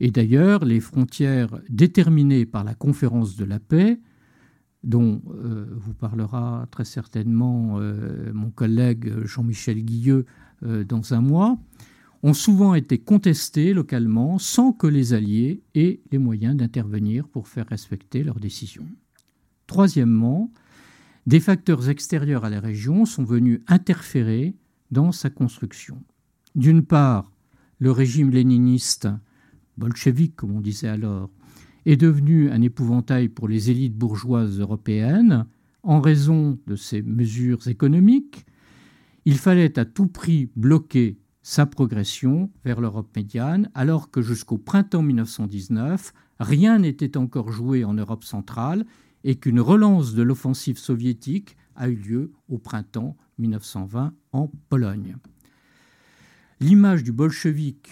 Et d'ailleurs, les frontières déterminées par la conférence de la paix, dont euh, vous parlera très certainement euh, mon collègue Jean-Michel Guilleux dans un mois, ont souvent été contestés localement sans que les Alliés aient les moyens d'intervenir pour faire respecter leurs décisions. Troisièmement, des facteurs extérieurs à la région sont venus interférer dans sa construction. D'une part, le régime léniniste, bolchevique comme on disait alors, est devenu un épouvantail pour les élites bourgeoises européennes en raison de ses mesures économiques il fallait à tout prix bloquer sa progression vers l'Europe médiane, alors que jusqu'au printemps 1919, rien n'était encore joué en Europe centrale et qu'une relance de l'offensive soviétique a eu lieu au printemps 1920 en Pologne. L'image du bolchevique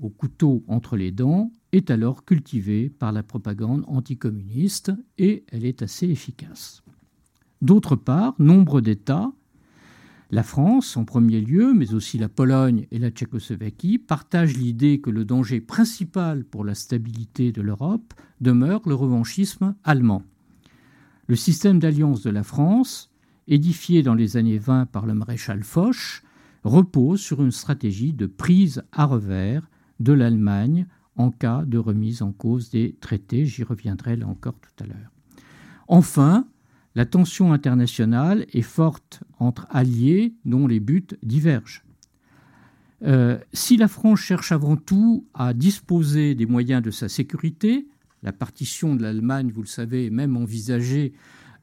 au couteau entre les dents est alors cultivée par la propagande anticommuniste et elle est assez efficace. D'autre part, nombre d'États la France, en premier lieu, mais aussi la Pologne et la Tchécoslovaquie, partagent l'idée que le danger principal pour la stabilité de l'Europe demeure le revanchisme allemand. Le système d'alliance de la France, édifié dans les années 20 par le maréchal Foch, repose sur une stratégie de prise à revers de l'Allemagne en cas de remise en cause des traités. J'y reviendrai là encore tout à l'heure. Enfin, la tension internationale est forte entre alliés dont les buts divergent. Euh, si la France cherche avant tout à disposer des moyens de sa sécurité, la partition de l'Allemagne, vous le savez, est même envisagée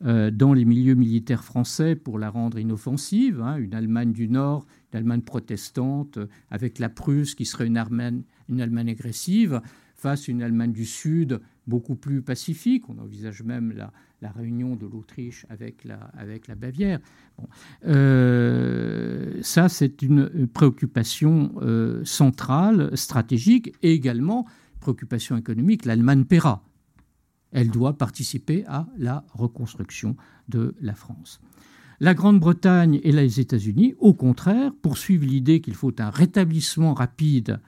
euh, dans les milieux militaires français pour la rendre inoffensive, hein, une Allemagne du Nord, une Allemagne protestante, euh, avec la Prusse qui serait une Allemagne, une Allemagne agressive, face à une Allemagne du Sud beaucoup plus pacifique. On envisage même la, la réunion de l'Autriche avec la, Bavière. Euh, ça, c'est une préoccupation euh, centrale, stratégique, et également préoccupation économique. L'Allemagne paiera. Elle doit participer à la reconstruction de la France. La Grande-Bretagne et les États-Unis, au contraire, poursuivent l'idée qu'il faut un rétablissement rapide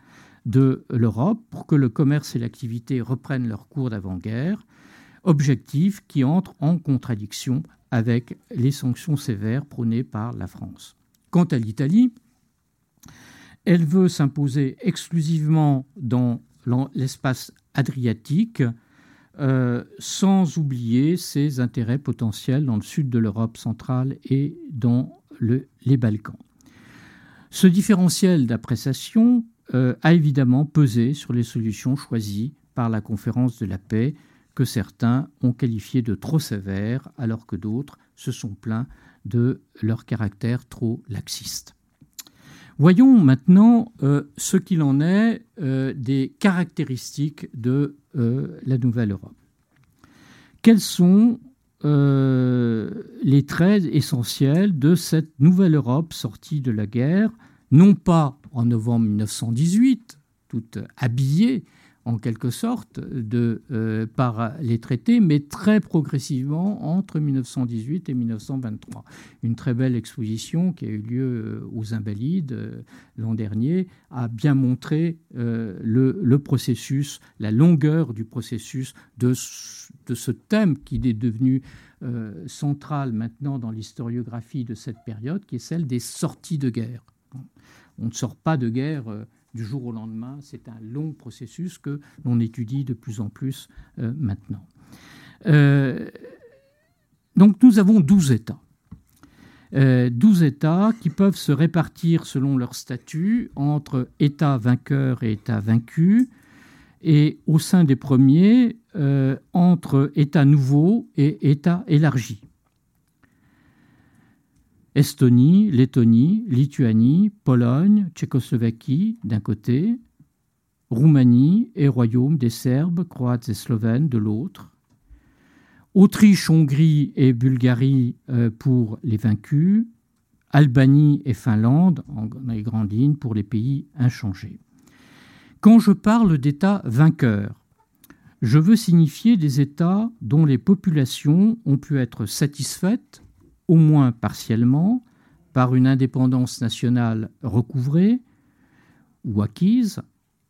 de l'Europe pour que le commerce et l'activité reprennent leur cours d'avant-guerre objectif qui entre en contradiction avec les sanctions sévères prônées par la France. Quant à l'Italie, elle veut s'imposer exclusivement dans l'espace adriatique, euh, sans oublier ses intérêts potentiels dans le sud de l'Europe centrale et dans les Balkans. Ce différentiel d'appréciation euh, a évidemment pesé sur les solutions choisies par la conférence de la paix, que certains ont qualifié de trop sévères, alors que d'autres se sont plaints de leur caractère trop laxiste. Voyons maintenant euh, ce qu'il en est euh, des caractéristiques de euh, la Nouvelle Europe. Quels sont les traits essentiels de cette Nouvelle Europe sortie de la guerre, non pas en novembre 1918, toute habillée en quelque sorte euh, par les traités, mais très progressivement entre 1918 et 1923. Une très belle exposition qui a eu lieu euh, aux Invalides euh, l'an dernier a bien montré le, processus, la longueur du processus de ce thème qui est devenu central maintenant dans l'historiographie de cette période, qui est celle des sorties de guerre. On ne sort pas de guerre du jour au lendemain. C'est un long processus que l'on étudie de plus en plus euh, maintenant. Euh, donc nous avons 12 États. Euh, 12 États qui peuvent se répartir selon leur statut entre États vainqueurs et États vaincus, et au sein des premiers, euh, entre États nouveaux et États élargis. Estonie, Lettonie, Lituanie, Pologne, Tchécoslovaquie d'un côté, Roumanie et Royaume des Serbes, Croates et Slovènes de l'autre, Autriche, Hongrie et Bulgarie euh, pour les vaincus, Albanie et Finlande en les grandes lignes pour les pays inchangés. Quand je parle d'États vainqueurs, je veux signifier des États dont les populations ont pu être satisfaites au moins partiellement, par une indépendance nationale recouvrée ou acquise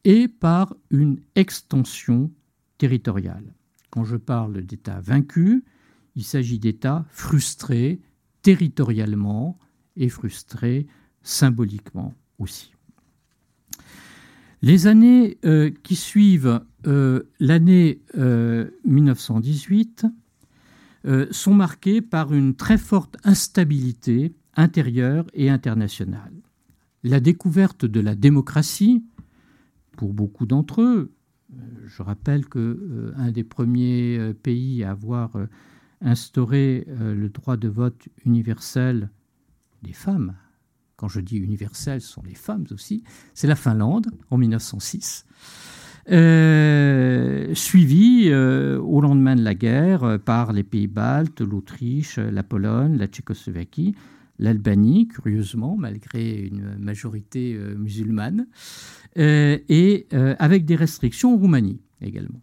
et par une extension territoriale. Quand je parle d'États vaincus, il s'agit d'États frustrés territorialement et frustrés symboliquement aussi. Les années euh, qui suivent euh, l'année 1918 euh, sont marqués par une très forte instabilité intérieure et internationale. La découverte de la démocratie, pour beaucoup d'entre eux, euh, je rappelle que euh, un des premiers pays à avoir instauré le droit de vote universel des femmes, quand je dis universel, ce sont les femmes aussi, c'est la Finlande en 1906. Euh, suivi euh, au lendemain de la guerre euh, par les pays baltes, l'Autriche, la Pologne, la Tchécoslovaquie, l'Albanie, curieusement, malgré une majorité musulmane, et avec des restrictions en Roumanie également.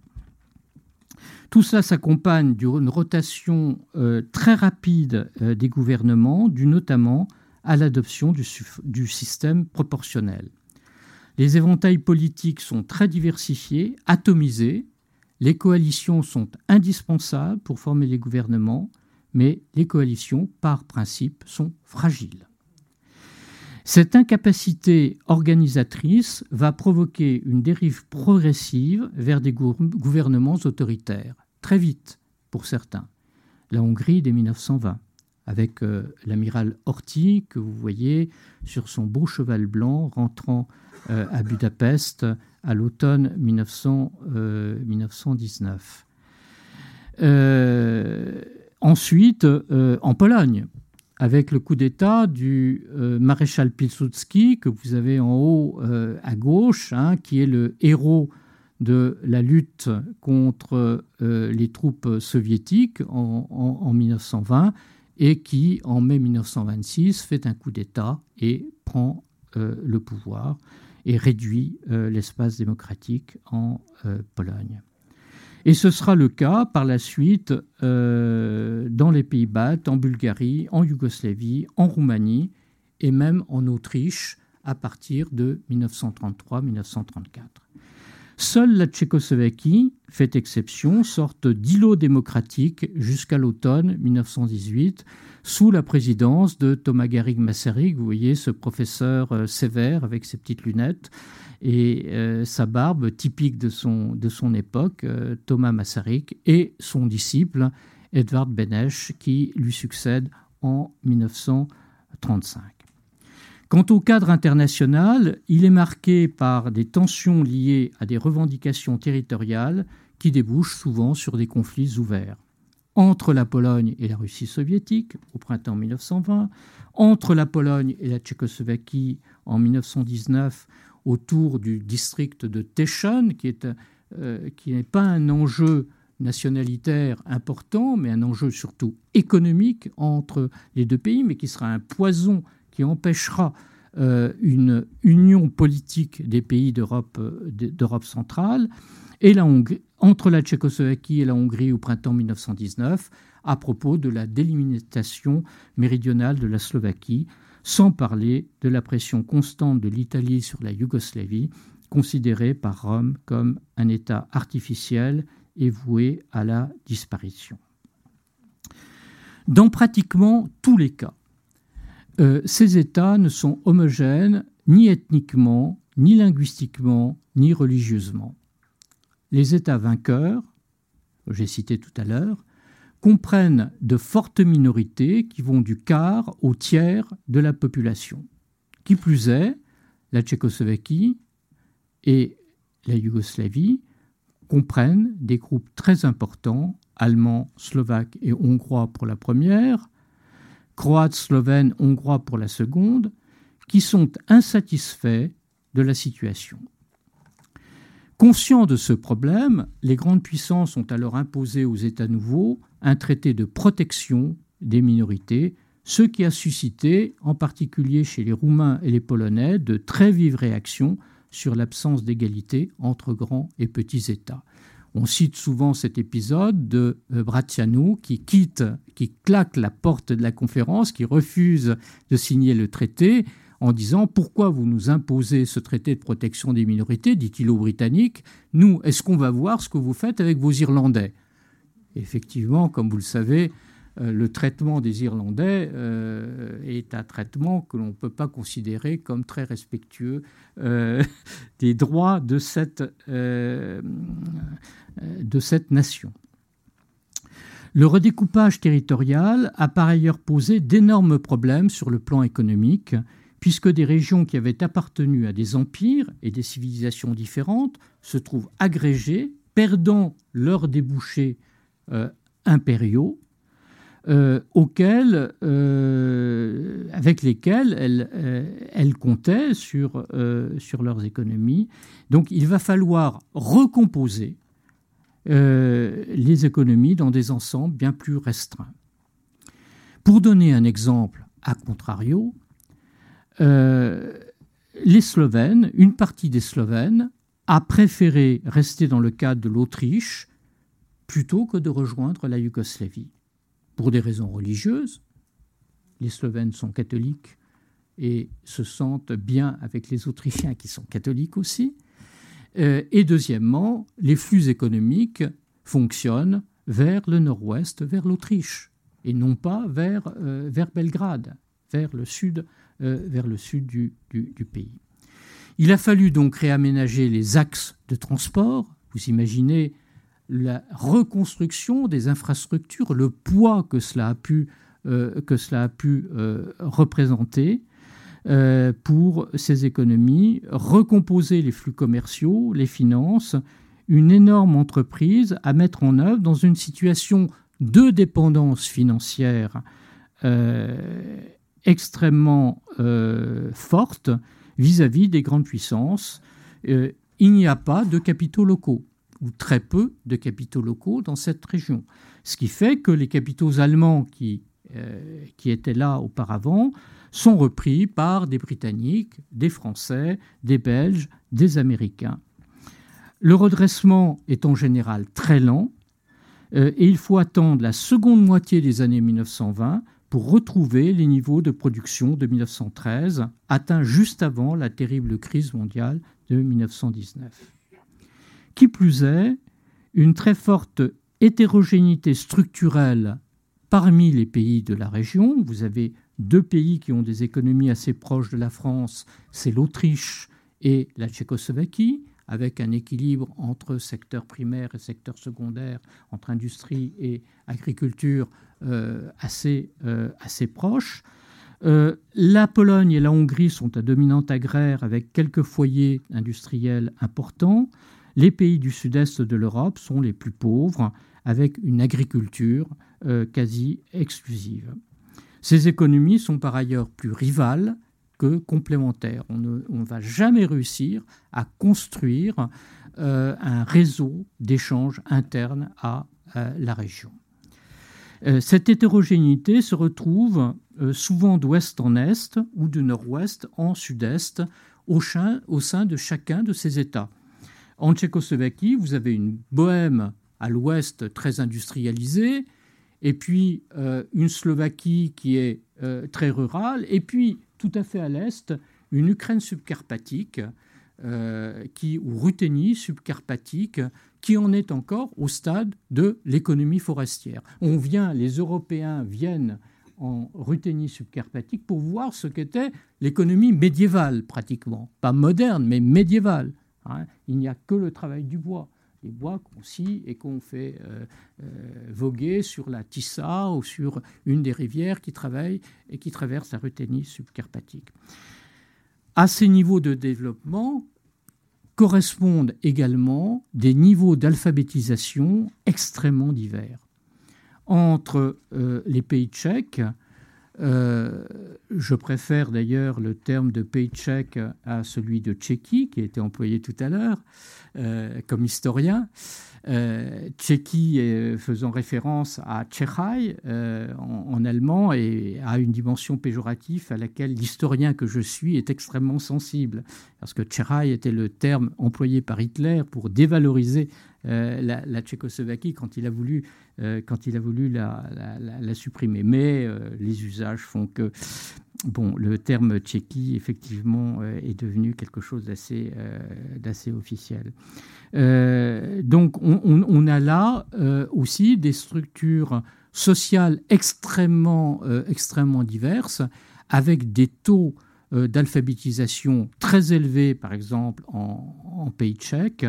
Tout cela s'accompagne d'une rotation très rapide des gouvernements, due notamment à l'adoption du système proportionnel. Les éventails politiques sont très diversifiés, atomisés. Les coalitions sont indispensables pour former les gouvernements, mais les coalitions, par principe, sont fragiles. Cette incapacité organisatrice va provoquer une dérive progressive vers des gouvernements autoritaires, très vite pour certains. La Hongrie dès 1920, avec euh, l'amiral Horthy, que vous voyez sur son beau cheval blanc rentrant à Budapest à l'automne 1919. Euh, ensuite, en Pologne, avec le coup d'État du maréchal Pilsudski, que vous avez en haut à gauche, hein, qui est le héros de la lutte contre les troupes soviétiques en 1920 et qui, en mai 1926, fait un coup d'État et prend euh, le pouvoir et réduit euh, l'espace démocratique en euh, Pologne. Et ce sera le cas par la suite dans les pays baltes, en Bulgarie, en Yougoslavie, en Roumanie et même en Autriche à partir de 1933-1934. Seule la Tchécoslovaquie fait exception, sorte d'îlot démocratique jusqu'à l'automne 1918, sous la présidence de Thomas Garrigue Masaryk. Vous voyez ce professeur euh, sévère avec ses petites lunettes et euh, sa barbe typique de son, de son époque, euh, Thomas Masaryk, et son disciple Edvard Beneš qui lui succède en 1935. Quant au cadre international, il est marqué par des tensions liées à des revendications territoriales qui débouchent souvent sur des conflits ouverts. Entre la Pologne et la Russie soviétique au printemps 1920, entre la Pologne et la Tchécoslovaquie en 1919 autour du district de Teschen, qui euh, n'est pas un enjeu nationalitaire important, mais un enjeu surtout économique entre les deux pays, mais qui sera un poison qui empêchera euh, une union politique des pays d'Europe euh, centrale, et la entre la Tchécoslovaquie et la Hongrie au printemps 1919, à propos de la délimitation méridionale de la Slovaquie, sans parler de la pression constante de l'Italie sur la Yougoslavie, considérée par Rome comme un État artificiel et voué à la disparition. Dans pratiquement tous les cas, euh, ces États ne sont homogènes ni ethniquement, ni linguistiquement, ni religieusement. Les États vainqueurs, j'ai cité tout à l'heure, comprennent de fortes minorités qui vont du quart au tiers de la population. Qui plus est, la Tchécoslovaquie et la Yougoslavie comprennent des groupes très importants, allemands, slovaques et hongrois pour la première, croates, slovènes, hongrois pour la seconde, qui sont insatisfaits de la situation. Conscients de ce problème, les grandes puissances ont alors imposé aux États nouveaux un traité de protection des minorités, ce qui a suscité, en particulier chez les Roumains et les Polonais, de très vives réactions sur l'absence d'égalité entre grands et petits États. On cite souvent cet épisode de euh, Bratiano qui quitte, qui claque la porte de la conférence, qui refuse de signer le traité en disant pourquoi vous nous imposez ce traité de protection des minorités, dit-il aux Britanniques, nous, est-ce qu'on va voir ce que vous faites avec vos Irlandais? Effectivement, comme vous le savez, euh, le traitement des Irlandais euh, est un traitement que l'on ne peut pas considérer comme très respectueux <laughs> des droits de cette, de cette nation. Le redécoupage territorial a par ailleurs posé d'énormes problèmes sur le plan économique, puisque des régions qui avaient appartenu à des empires et des civilisations différentes se trouvent agrégées, perdant leurs débouchés impériaux euh, euh, avec lesquels elles, euh, comptaient sur, sur leurs économies. Donc il va falloir recomposer les économies dans des ensembles bien plus restreints. Pour donner un exemple à contrario, les Slovènes, une partie des Slovènes, a préféré rester dans le cadre de l'Autriche plutôt que de rejoindre la Yougoslavie pour des raisons religieuses. Les Slovènes sont catholiques et se sentent bien avec les Autrichiens qui sont catholiques aussi. Euh, et deuxièmement, les flux économiques fonctionnent vers le nord-ouest, vers l'Autriche, et non pas vers, euh, Belgrade, vers le sud, euh, du, pays. Il a fallu donc réaménager les axes de transport. Vous imaginez la reconstruction des infrastructures, le poids que cela a pu, représenter euh, pour ces économies, recomposer les flux commerciaux, les finances, une énorme entreprise à mettre en œuvre dans une situation de dépendance financière extrêmement forte vis-à-vis -vis des grandes puissances. il n'y a pas de capitaux locaux ou très peu de capitaux locaux dans cette région. Ce qui fait que les capitaux allemands qui, euh, qui étaient là auparavant sont repris par des Britanniques, des Français, des Belges, des Américains. Le redressement est en général très lent euh, et il faut attendre la seconde moitié des années 1920 pour retrouver les niveaux de production de 1913, atteints juste avant la terrible crise mondiale de 1919. Qui plus est, une très forte hétérogénéité structurelle parmi les pays de la région. Vous avez deux pays qui ont des économies assez proches de la France, c'est l'Autriche et la Tchécoslovaquie, avec un équilibre entre secteur primaire et secteur secondaire, entre industrie et agriculture euh, assez, euh, proche. Euh, la Pologne et la Hongrie sont à dominante agraire avec quelques foyers industriels importants. Les pays du sud-est de l'Europe sont les plus pauvres avec une agriculture quasi exclusive. Ces économies sont par ailleurs plus rivales que complémentaires. On ne va jamais réussir à construire un réseau d'échanges internes à la région. Euh, cette hétérogénéité se retrouve euh, souvent d'ouest en est ou de nord-ouest en sud-est au, sein de chacun de ces États. En Tchécoslovaquie, vous avez une Bohème à l'ouest très industrialisée, et puis euh, une Slovaquie qui est très rurale, et puis tout à fait à l'est, une Ukraine subcarpatique qui, ou Ruthénie subcarpatique qui en est encore au stade de l'économie forestière. On vient, les Européens viennent en Ruthénie subcarpatique pour voir ce qu'était l'économie médiévale pratiquement, pas moderne mais médiévale. Hein. Il n'y a que le travail du bois, les bois qu'on scie et qu'on fait euh, euh, voguer sur la Tissa ou sur une des rivières qui travaille et qui traverse la Ruthénie subcarpatique. À ces niveaux de développement, correspondent également des niveaux d'alphabétisation extrêmement divers. Entre euh, les pays tchèques, euh, je préfère d'ailleurs le terme de tchèque à celui de Tchéquie, qui a été employé tout à l'heure euh, comme historien. Euh, Tchéquie faisant référence à Tchechai en, allemand et à une dimension péjorative à laquelle l'historien que je suis est extrêmement sensible. Parce que Tchechai était le terme employé par Hitler pour dévaloriser la, Tchécoslovaquie quand il a voulu, quand il a voulu la, supprimer. Mais les usages font que bon, le terme Tchéquie, effectivement, est devenu quelque chose d'assez officiel. Euh, donc on, a là euh, aussi des structures sociales extrêmement, euh, extrêmement diverses, avec des taux d'alphabétisation très élevés, par exemple en pays tchèque,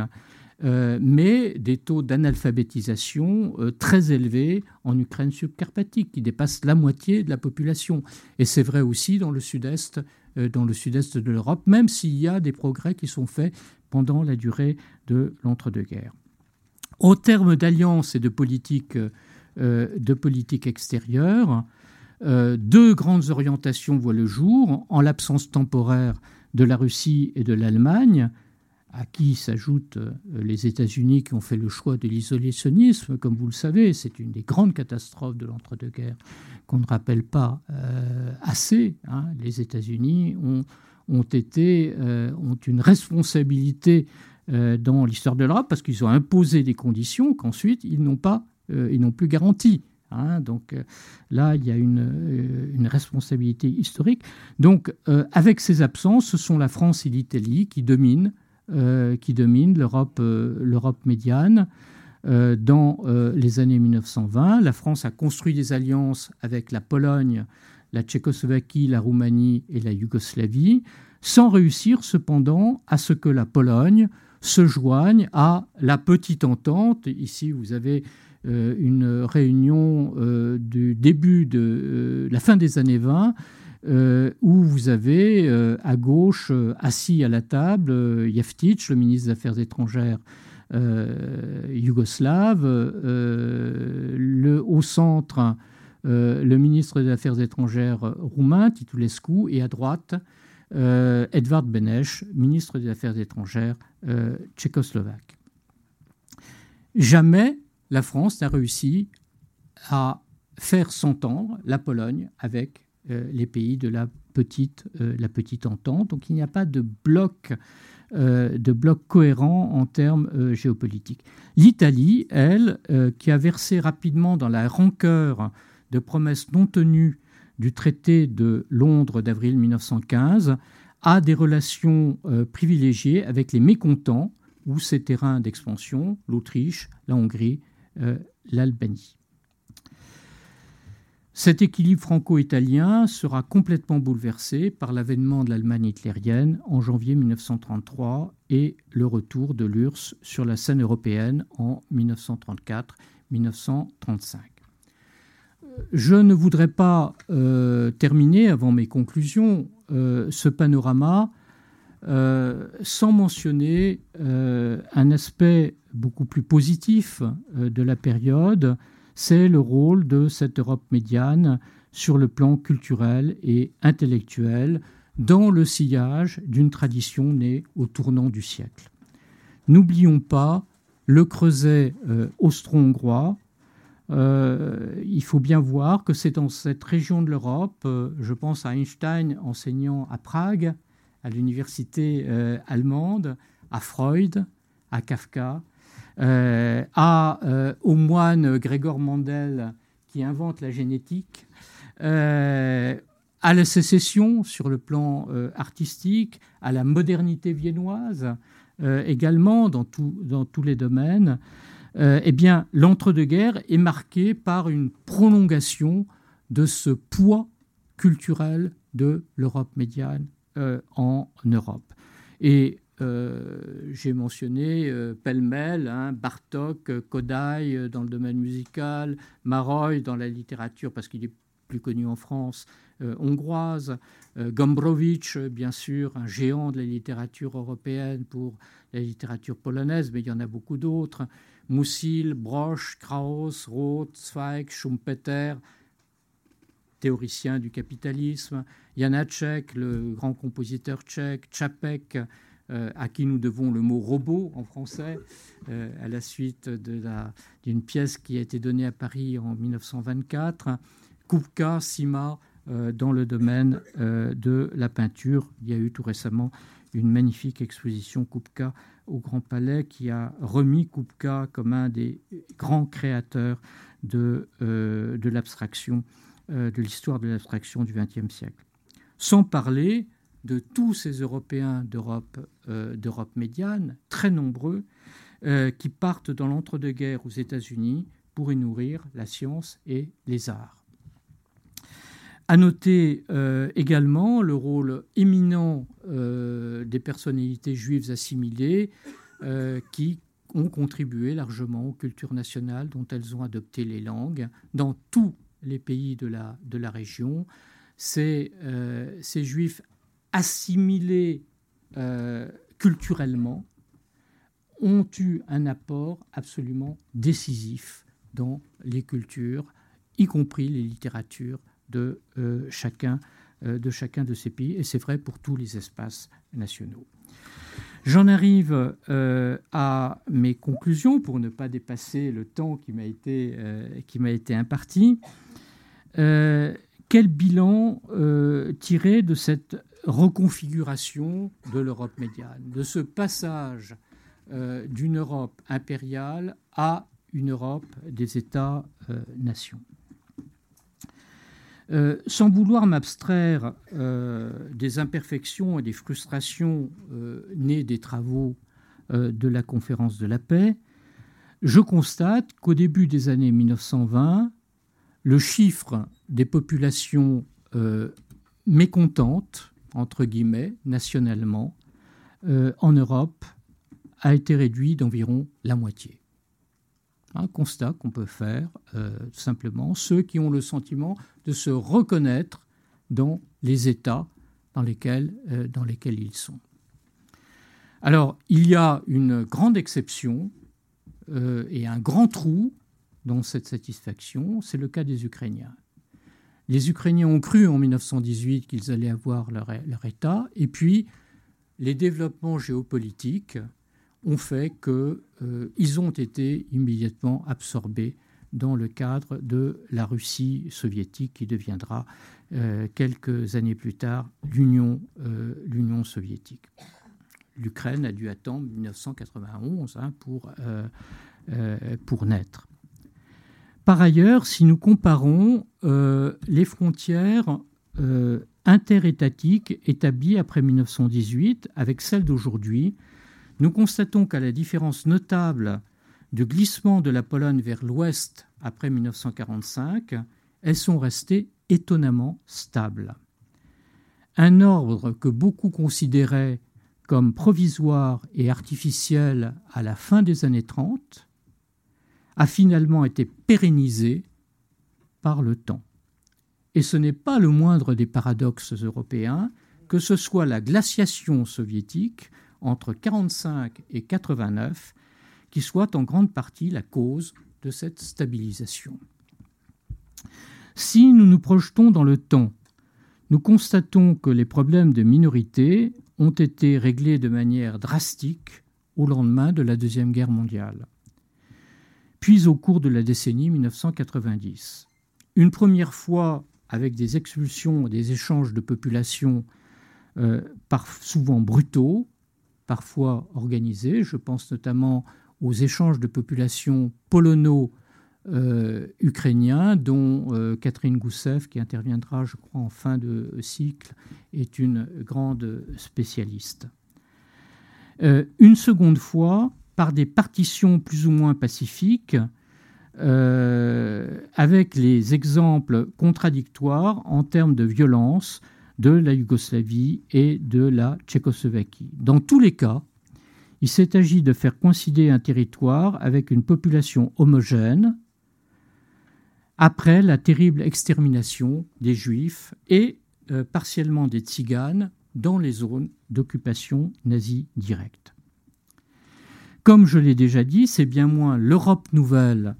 mais des taux d'analphabétisation très élevés en Ukraine subcarpatique, qui dépassent la moitié de la population. Et c'est vrai aussi dans le sud-est dans le sud-est de l'Europe, même s'il y a des progrès qui sont faits pendant la durée de l'entre-deux-guerres. Au terme d'alliances et de politique, euh, de politique extérieure, euh, deux grandes orientations voient le jour, en l'absence temporaire de la Russie et de l'Allemagne, à qui s'ajoutent euh, les États-Unis qui ont fait le choix de l'isolationnisme. Comme vous le savez, c'est une des grandes catastrophes de l'entre-deux-guerres qu'on ne rappelle pas assez. Hein. Les États-Unis ont euh, une responsabilité euh, dans l'histoire de l'Europe parce qu'ils ont imposé des conditions qu'ensuite ils n'ont pas, euh, ils n'ont plus garanties. Hein. donc là, il y a une responsabilité historique. Donc, avec ces absences, ce sont la France et l'Italie qui dominent, qui dominent l'Europe, l'Europe médiane. dans les années 1920, la France a construit des alliances avec la Pologne la Tchécoslovaquie, la Roumanie et la Yougoslavie, sans réussir cependant à ce que la Pologne se joigne à la petite entente. Ici, vous avez euh, une réunion euh, du début de euh, la fin des années 20 où vous avez à gauche, assis à la table, Yeftic, le ministre des Affaires étrangères yougoslave, au centre, euh, le ministre des Affaires étrangères roumain, Titulescu, et à droite, euh, Edvard Beneš, ministre des Affaires étrangères euh, tchécoslovaque. Jamais la France n'a réussi à faire s'entendre la Pologne avec les pays de la petite, la petite entente. Donc il n'y a pas de bloc, bloc cohérent en termes géopolitiques. L'Italie, elle, qui a versé rapidement dans la rancœur de promesses non tenues du traité de Londres d'avril 1915 a des relations euh, privilégiées avec les mécontents ou ses terrains d'expansion, l'Autriche, la Hongrie, l'Albanie. Cet équilibre franco-italien sera complètement bouleversé par l'avènement de l'Allemagne hitlérienne en janvier 1933 et le retour de l'URSS sur la scène européenne en 1934-1935. Je ne voudrais pas euh, terminer avant mes conclusions euh, ce panorama euh, sans mentionner un aspect beaucoup plus positif de la période, c'est le rôle de cette Europe médiane sur le plan culturel et intellectuel dans le sillage d'une tradition née au tournant du siècle. N'oublions pas le creuset euh, austro-hongrois. Euh, il faut bien voir que c'est dans cette région de l'Europe, euh, je pense à Einstein enseignant à Prague, à l'université allemande, à Freud, à Kafka, à, euh, au moine Grégor Mandel qui invente la génétique, euh, à la sécession sur le plan artistique, à la modernité viennoise également dans, tous les domaines, eh bien, l'entre-deux-guerres est marqué par une prolongation de ce poids culturel de l'Europe médiane en Europe. Et euh, j'ai mentionné euh, pêle-mêle hein, Bartok, euh, Kodai dans le domaine musical, Maroy dans la littérature parce qu'il est plus connu en France, hongroise, Gombrowicz, bien sûr, un géant de la littérature européenne pour la littérature polonaise, mais il y en a beaucoup d'autres, Musil, Broch, Krauss, Roth, Zweig, Schumpeter, théoricien du capitalisme, Janacek, le grand compositeur tchèque, Čapek, euh, à qui nous devons le mot robot en français, euh, à la suite d'une pièce qui a été donnée à Paris en 1924. Kupka, Sima, euh, dans le domaine de la peinture. Il y a eu tout récemment une magnifique exposition Kupka au Grand Palais qui a remis Kupka comme un des grands créateurs de, de l'abstraction, de l'histoire de l'abstraction du XXe siècle. Sans parler de tous ces Européens d'Europe euh, médiane, très nombreux, euh, qui partent dans l'entre-deux-guerres aux États-Unis pour y nourrir la science et les arts. À noter euh, également le rôle éminent des personnalités juives assimilées qui ont contribué largement aux cultures nationales dont elles ont adopté les langues dans tous les pays de la, de la région. Ces, ces juifs assimilés euh, culturellement ont eu un apport absolument décisif dans les cultures, y compris les littératures de, euh, chacun, euh, de chacun de ces pays, et c'est vrai pour tous les espaces nationaux. J'en arrive à mes conclusions pour ne pas dépasser le temps qui m'a été, qui m'a été imparti. quel bilan tirer de cette reconfiguration de l'Europe médiane, de ce passage euh, d'une Europe impériale à une Europe des États-nations. Euh, sans vouloir m'abstraire euh, des imperfections et des frustrations nées des travaux de la conférence de la paix, je constate qu'au début des années 1920, le chiffre des populations mécontentes entre guillemets, nationalement, euh, en Europe, a été réduit d'environ la moitié. Un constat qu'on peut faire euh, simplement, ceux qui ont le sentiment de se reconnaître dans les États dans lesquels, euh, dans lesquels ils sont. Alors, il y a une grande exception et un grand trou dans cette satisfaction, c'est le cas des Ukrainiens. Les Ukrainiens ont cru en 1918 qu'ils allaient avoir leur, État, et puis les développements géopolitiques ont fait qu'ils euh, ont été immédiatement absorbés dans le cadre de la Russie soviétique qui deviendra euh, quelques années plus tard l'Union euh, soviétique. L'Ukraine a dû attendre 1991 hein, pour, pour naître. Par ailleurs, si nous comparons euh, les frontières euh, interétatiques établies après 1918 avec celles d'aujourd'hui, nous constatons qu'à la différence notable du glissement de la Pologne vers l'ouest après 1945, elles sont restées étonnamment stables. Un ordre que beaucoup considéraient comme provisoire et artificiel à la fin des années 30 a finalement été pérennisé par le temps. Et ce n'est pas le moindre des paradoxes européens que ce soit la glaciation soviétique entre 1945 et 1989 qui soit en grande partie la cause de cette stabilisation. Si nous nous projetons dans le temps, nous constatons que les problèmes de minorité ont été réglés de manière drastique au lendemain de la Deuxième Guerre mondiale, puis au cours de la décennie 1990. Une première fois avec des expulsions, des échanges de population euh, souvent brutaux, parfois organisés. Je pense notamment aux échanges de population polono-ukrainiens, dont euh, Catherine Goussev, qui interviendra, je crois, en fin de cycle, est une grande spécialiste. Euh, une seconde fois, par des partitions plus ou moins pacifiques, euh, avec les exemples contradictoires en termes de violence de la Yougoslavie et de la Tchécoslovaquie. Dans tous les cas, il s'est agi de faire coïncider un territoire avec une population homogène après la terrible extermination des Juifs et euh, partiellement des Tziganes dans les zones d'occupation nazie directe. Comme je l'ai déjà dit, c'est bien moins l'Europe nouvelle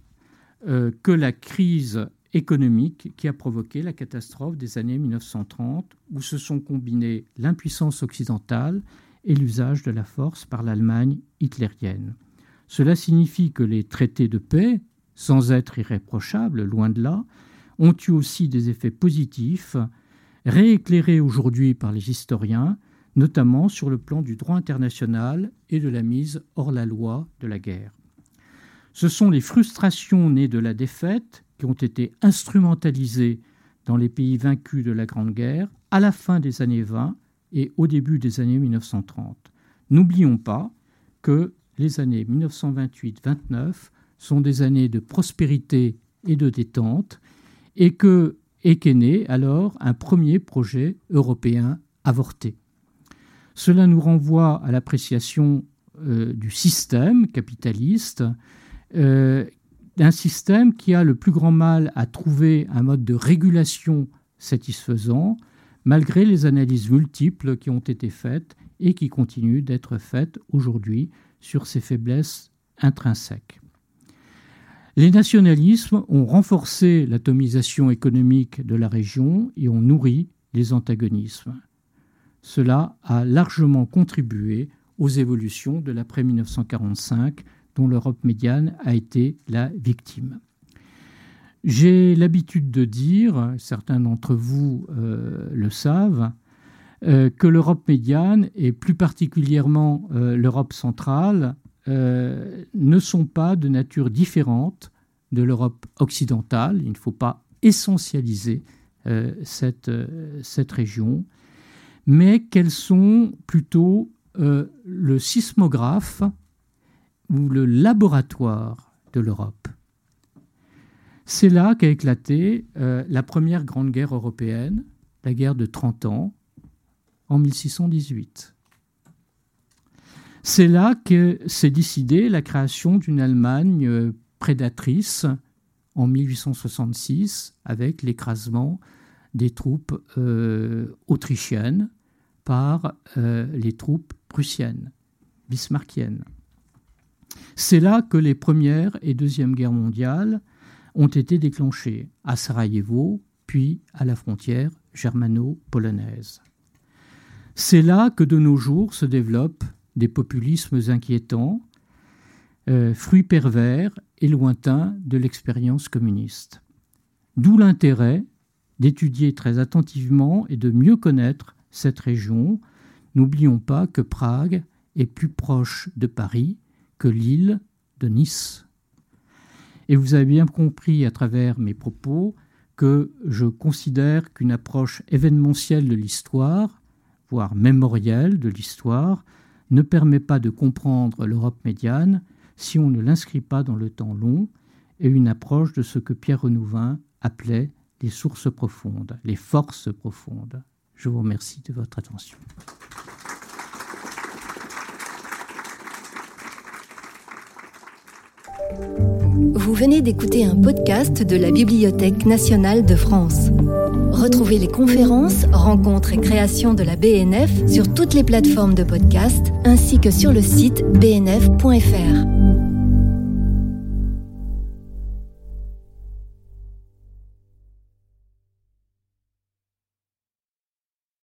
euh, que la crise économique qui a provoqué la catastrophe des années 1930, où se sont combinés l'impuissance occidentale et l'usage de la force par l'Allemagne hitlérienne. Cela signifie que les traités de paix, sans être irréprochables, loin de là, ont eu aussi des effets positifs, rééclairés aujourd'hui par les historiens, notamment sur le plan du droit international et de la mise hors la loi de la guerre. Ce sont les frustrations nées de la défaite qui ont été instrumentalisées dans les pays vaincus de la Grande Guerre à la fin des années 20 et au début des années 1930. N'oublions pas que les années 1928-29 sont des années de prospérité et de détente et que qu'est né alors un premier projet européen avorté. Cela nous renvoie à l'appréciation euh, du système capitaliste, euh, d'un système qui a le plus grand mal à trouver un mode de régulation satisfaisant, malgré les analyses multiples qui ont été faites et qui continuent d'être faites aujourd'hui sur ses faiblesses intrinsèques. Les nationalismes ont renforcé l'atomisation économique de la région et ont nourri les antagonismes. Cela a largement contribué aux évolutions de l'après 1945 dont l'Europe médiane a été la victime. J'ai l'habitude de dire, certains d'entre vous euh, le savent, euh, que l'Europe médiane et plus particulièrement euh, l'Europe centrale ne sont pas de nature différente de l'Europe occidentale. Il ne faut pas essentialiser cette, cette région, mais qu'elles sont plutôt le sismographe ou le laboratoire de l'Europe. C'est là qu'a éclaté euh, la première grande guerre européenne, la guerre de 30 ans, en 1618. C'est là que s'est décidée la création d'une Allemagne euh, prédatrice en 1866 avec l'écrasement des troupes euh, autrichiennes par les troupes prussiennes, bismarckiennes. C'est là que les Première et Deuxième Guerres mondiales ont été déclenchées, à Sarajevo, puis à la frontière germano-polonaise. C'est là que de nos jours se développent des populismes inquiétants, euh, fruits pervers et lointains de l'expérience communiste. D'où l'intérêt d'étudier très attentivement et de mieux connaître cette région. N'oublions pas que Prague est plus proche de Paris que l'île de Nice. Et vous avez bien compris à travers mes propos que je considère qu'une approche événementielle de l'histoire, voire mémorielle de l'histoire, ne permet pas de comprendre l'Europe médiane si on ne l'inscrit pas dans le temps long et une approche de ce que Pierre Renouvin appelait les sources profondes, les forces profondes. Je vous remercie de votre attention. Vous venez d'écouter un podcast de la Bibliothèque nationale de France. Retrouvez les conférences, rencontres et créations de la BNF sur toutes les plateformes de podcast ainsi que sur le site bnf.fr.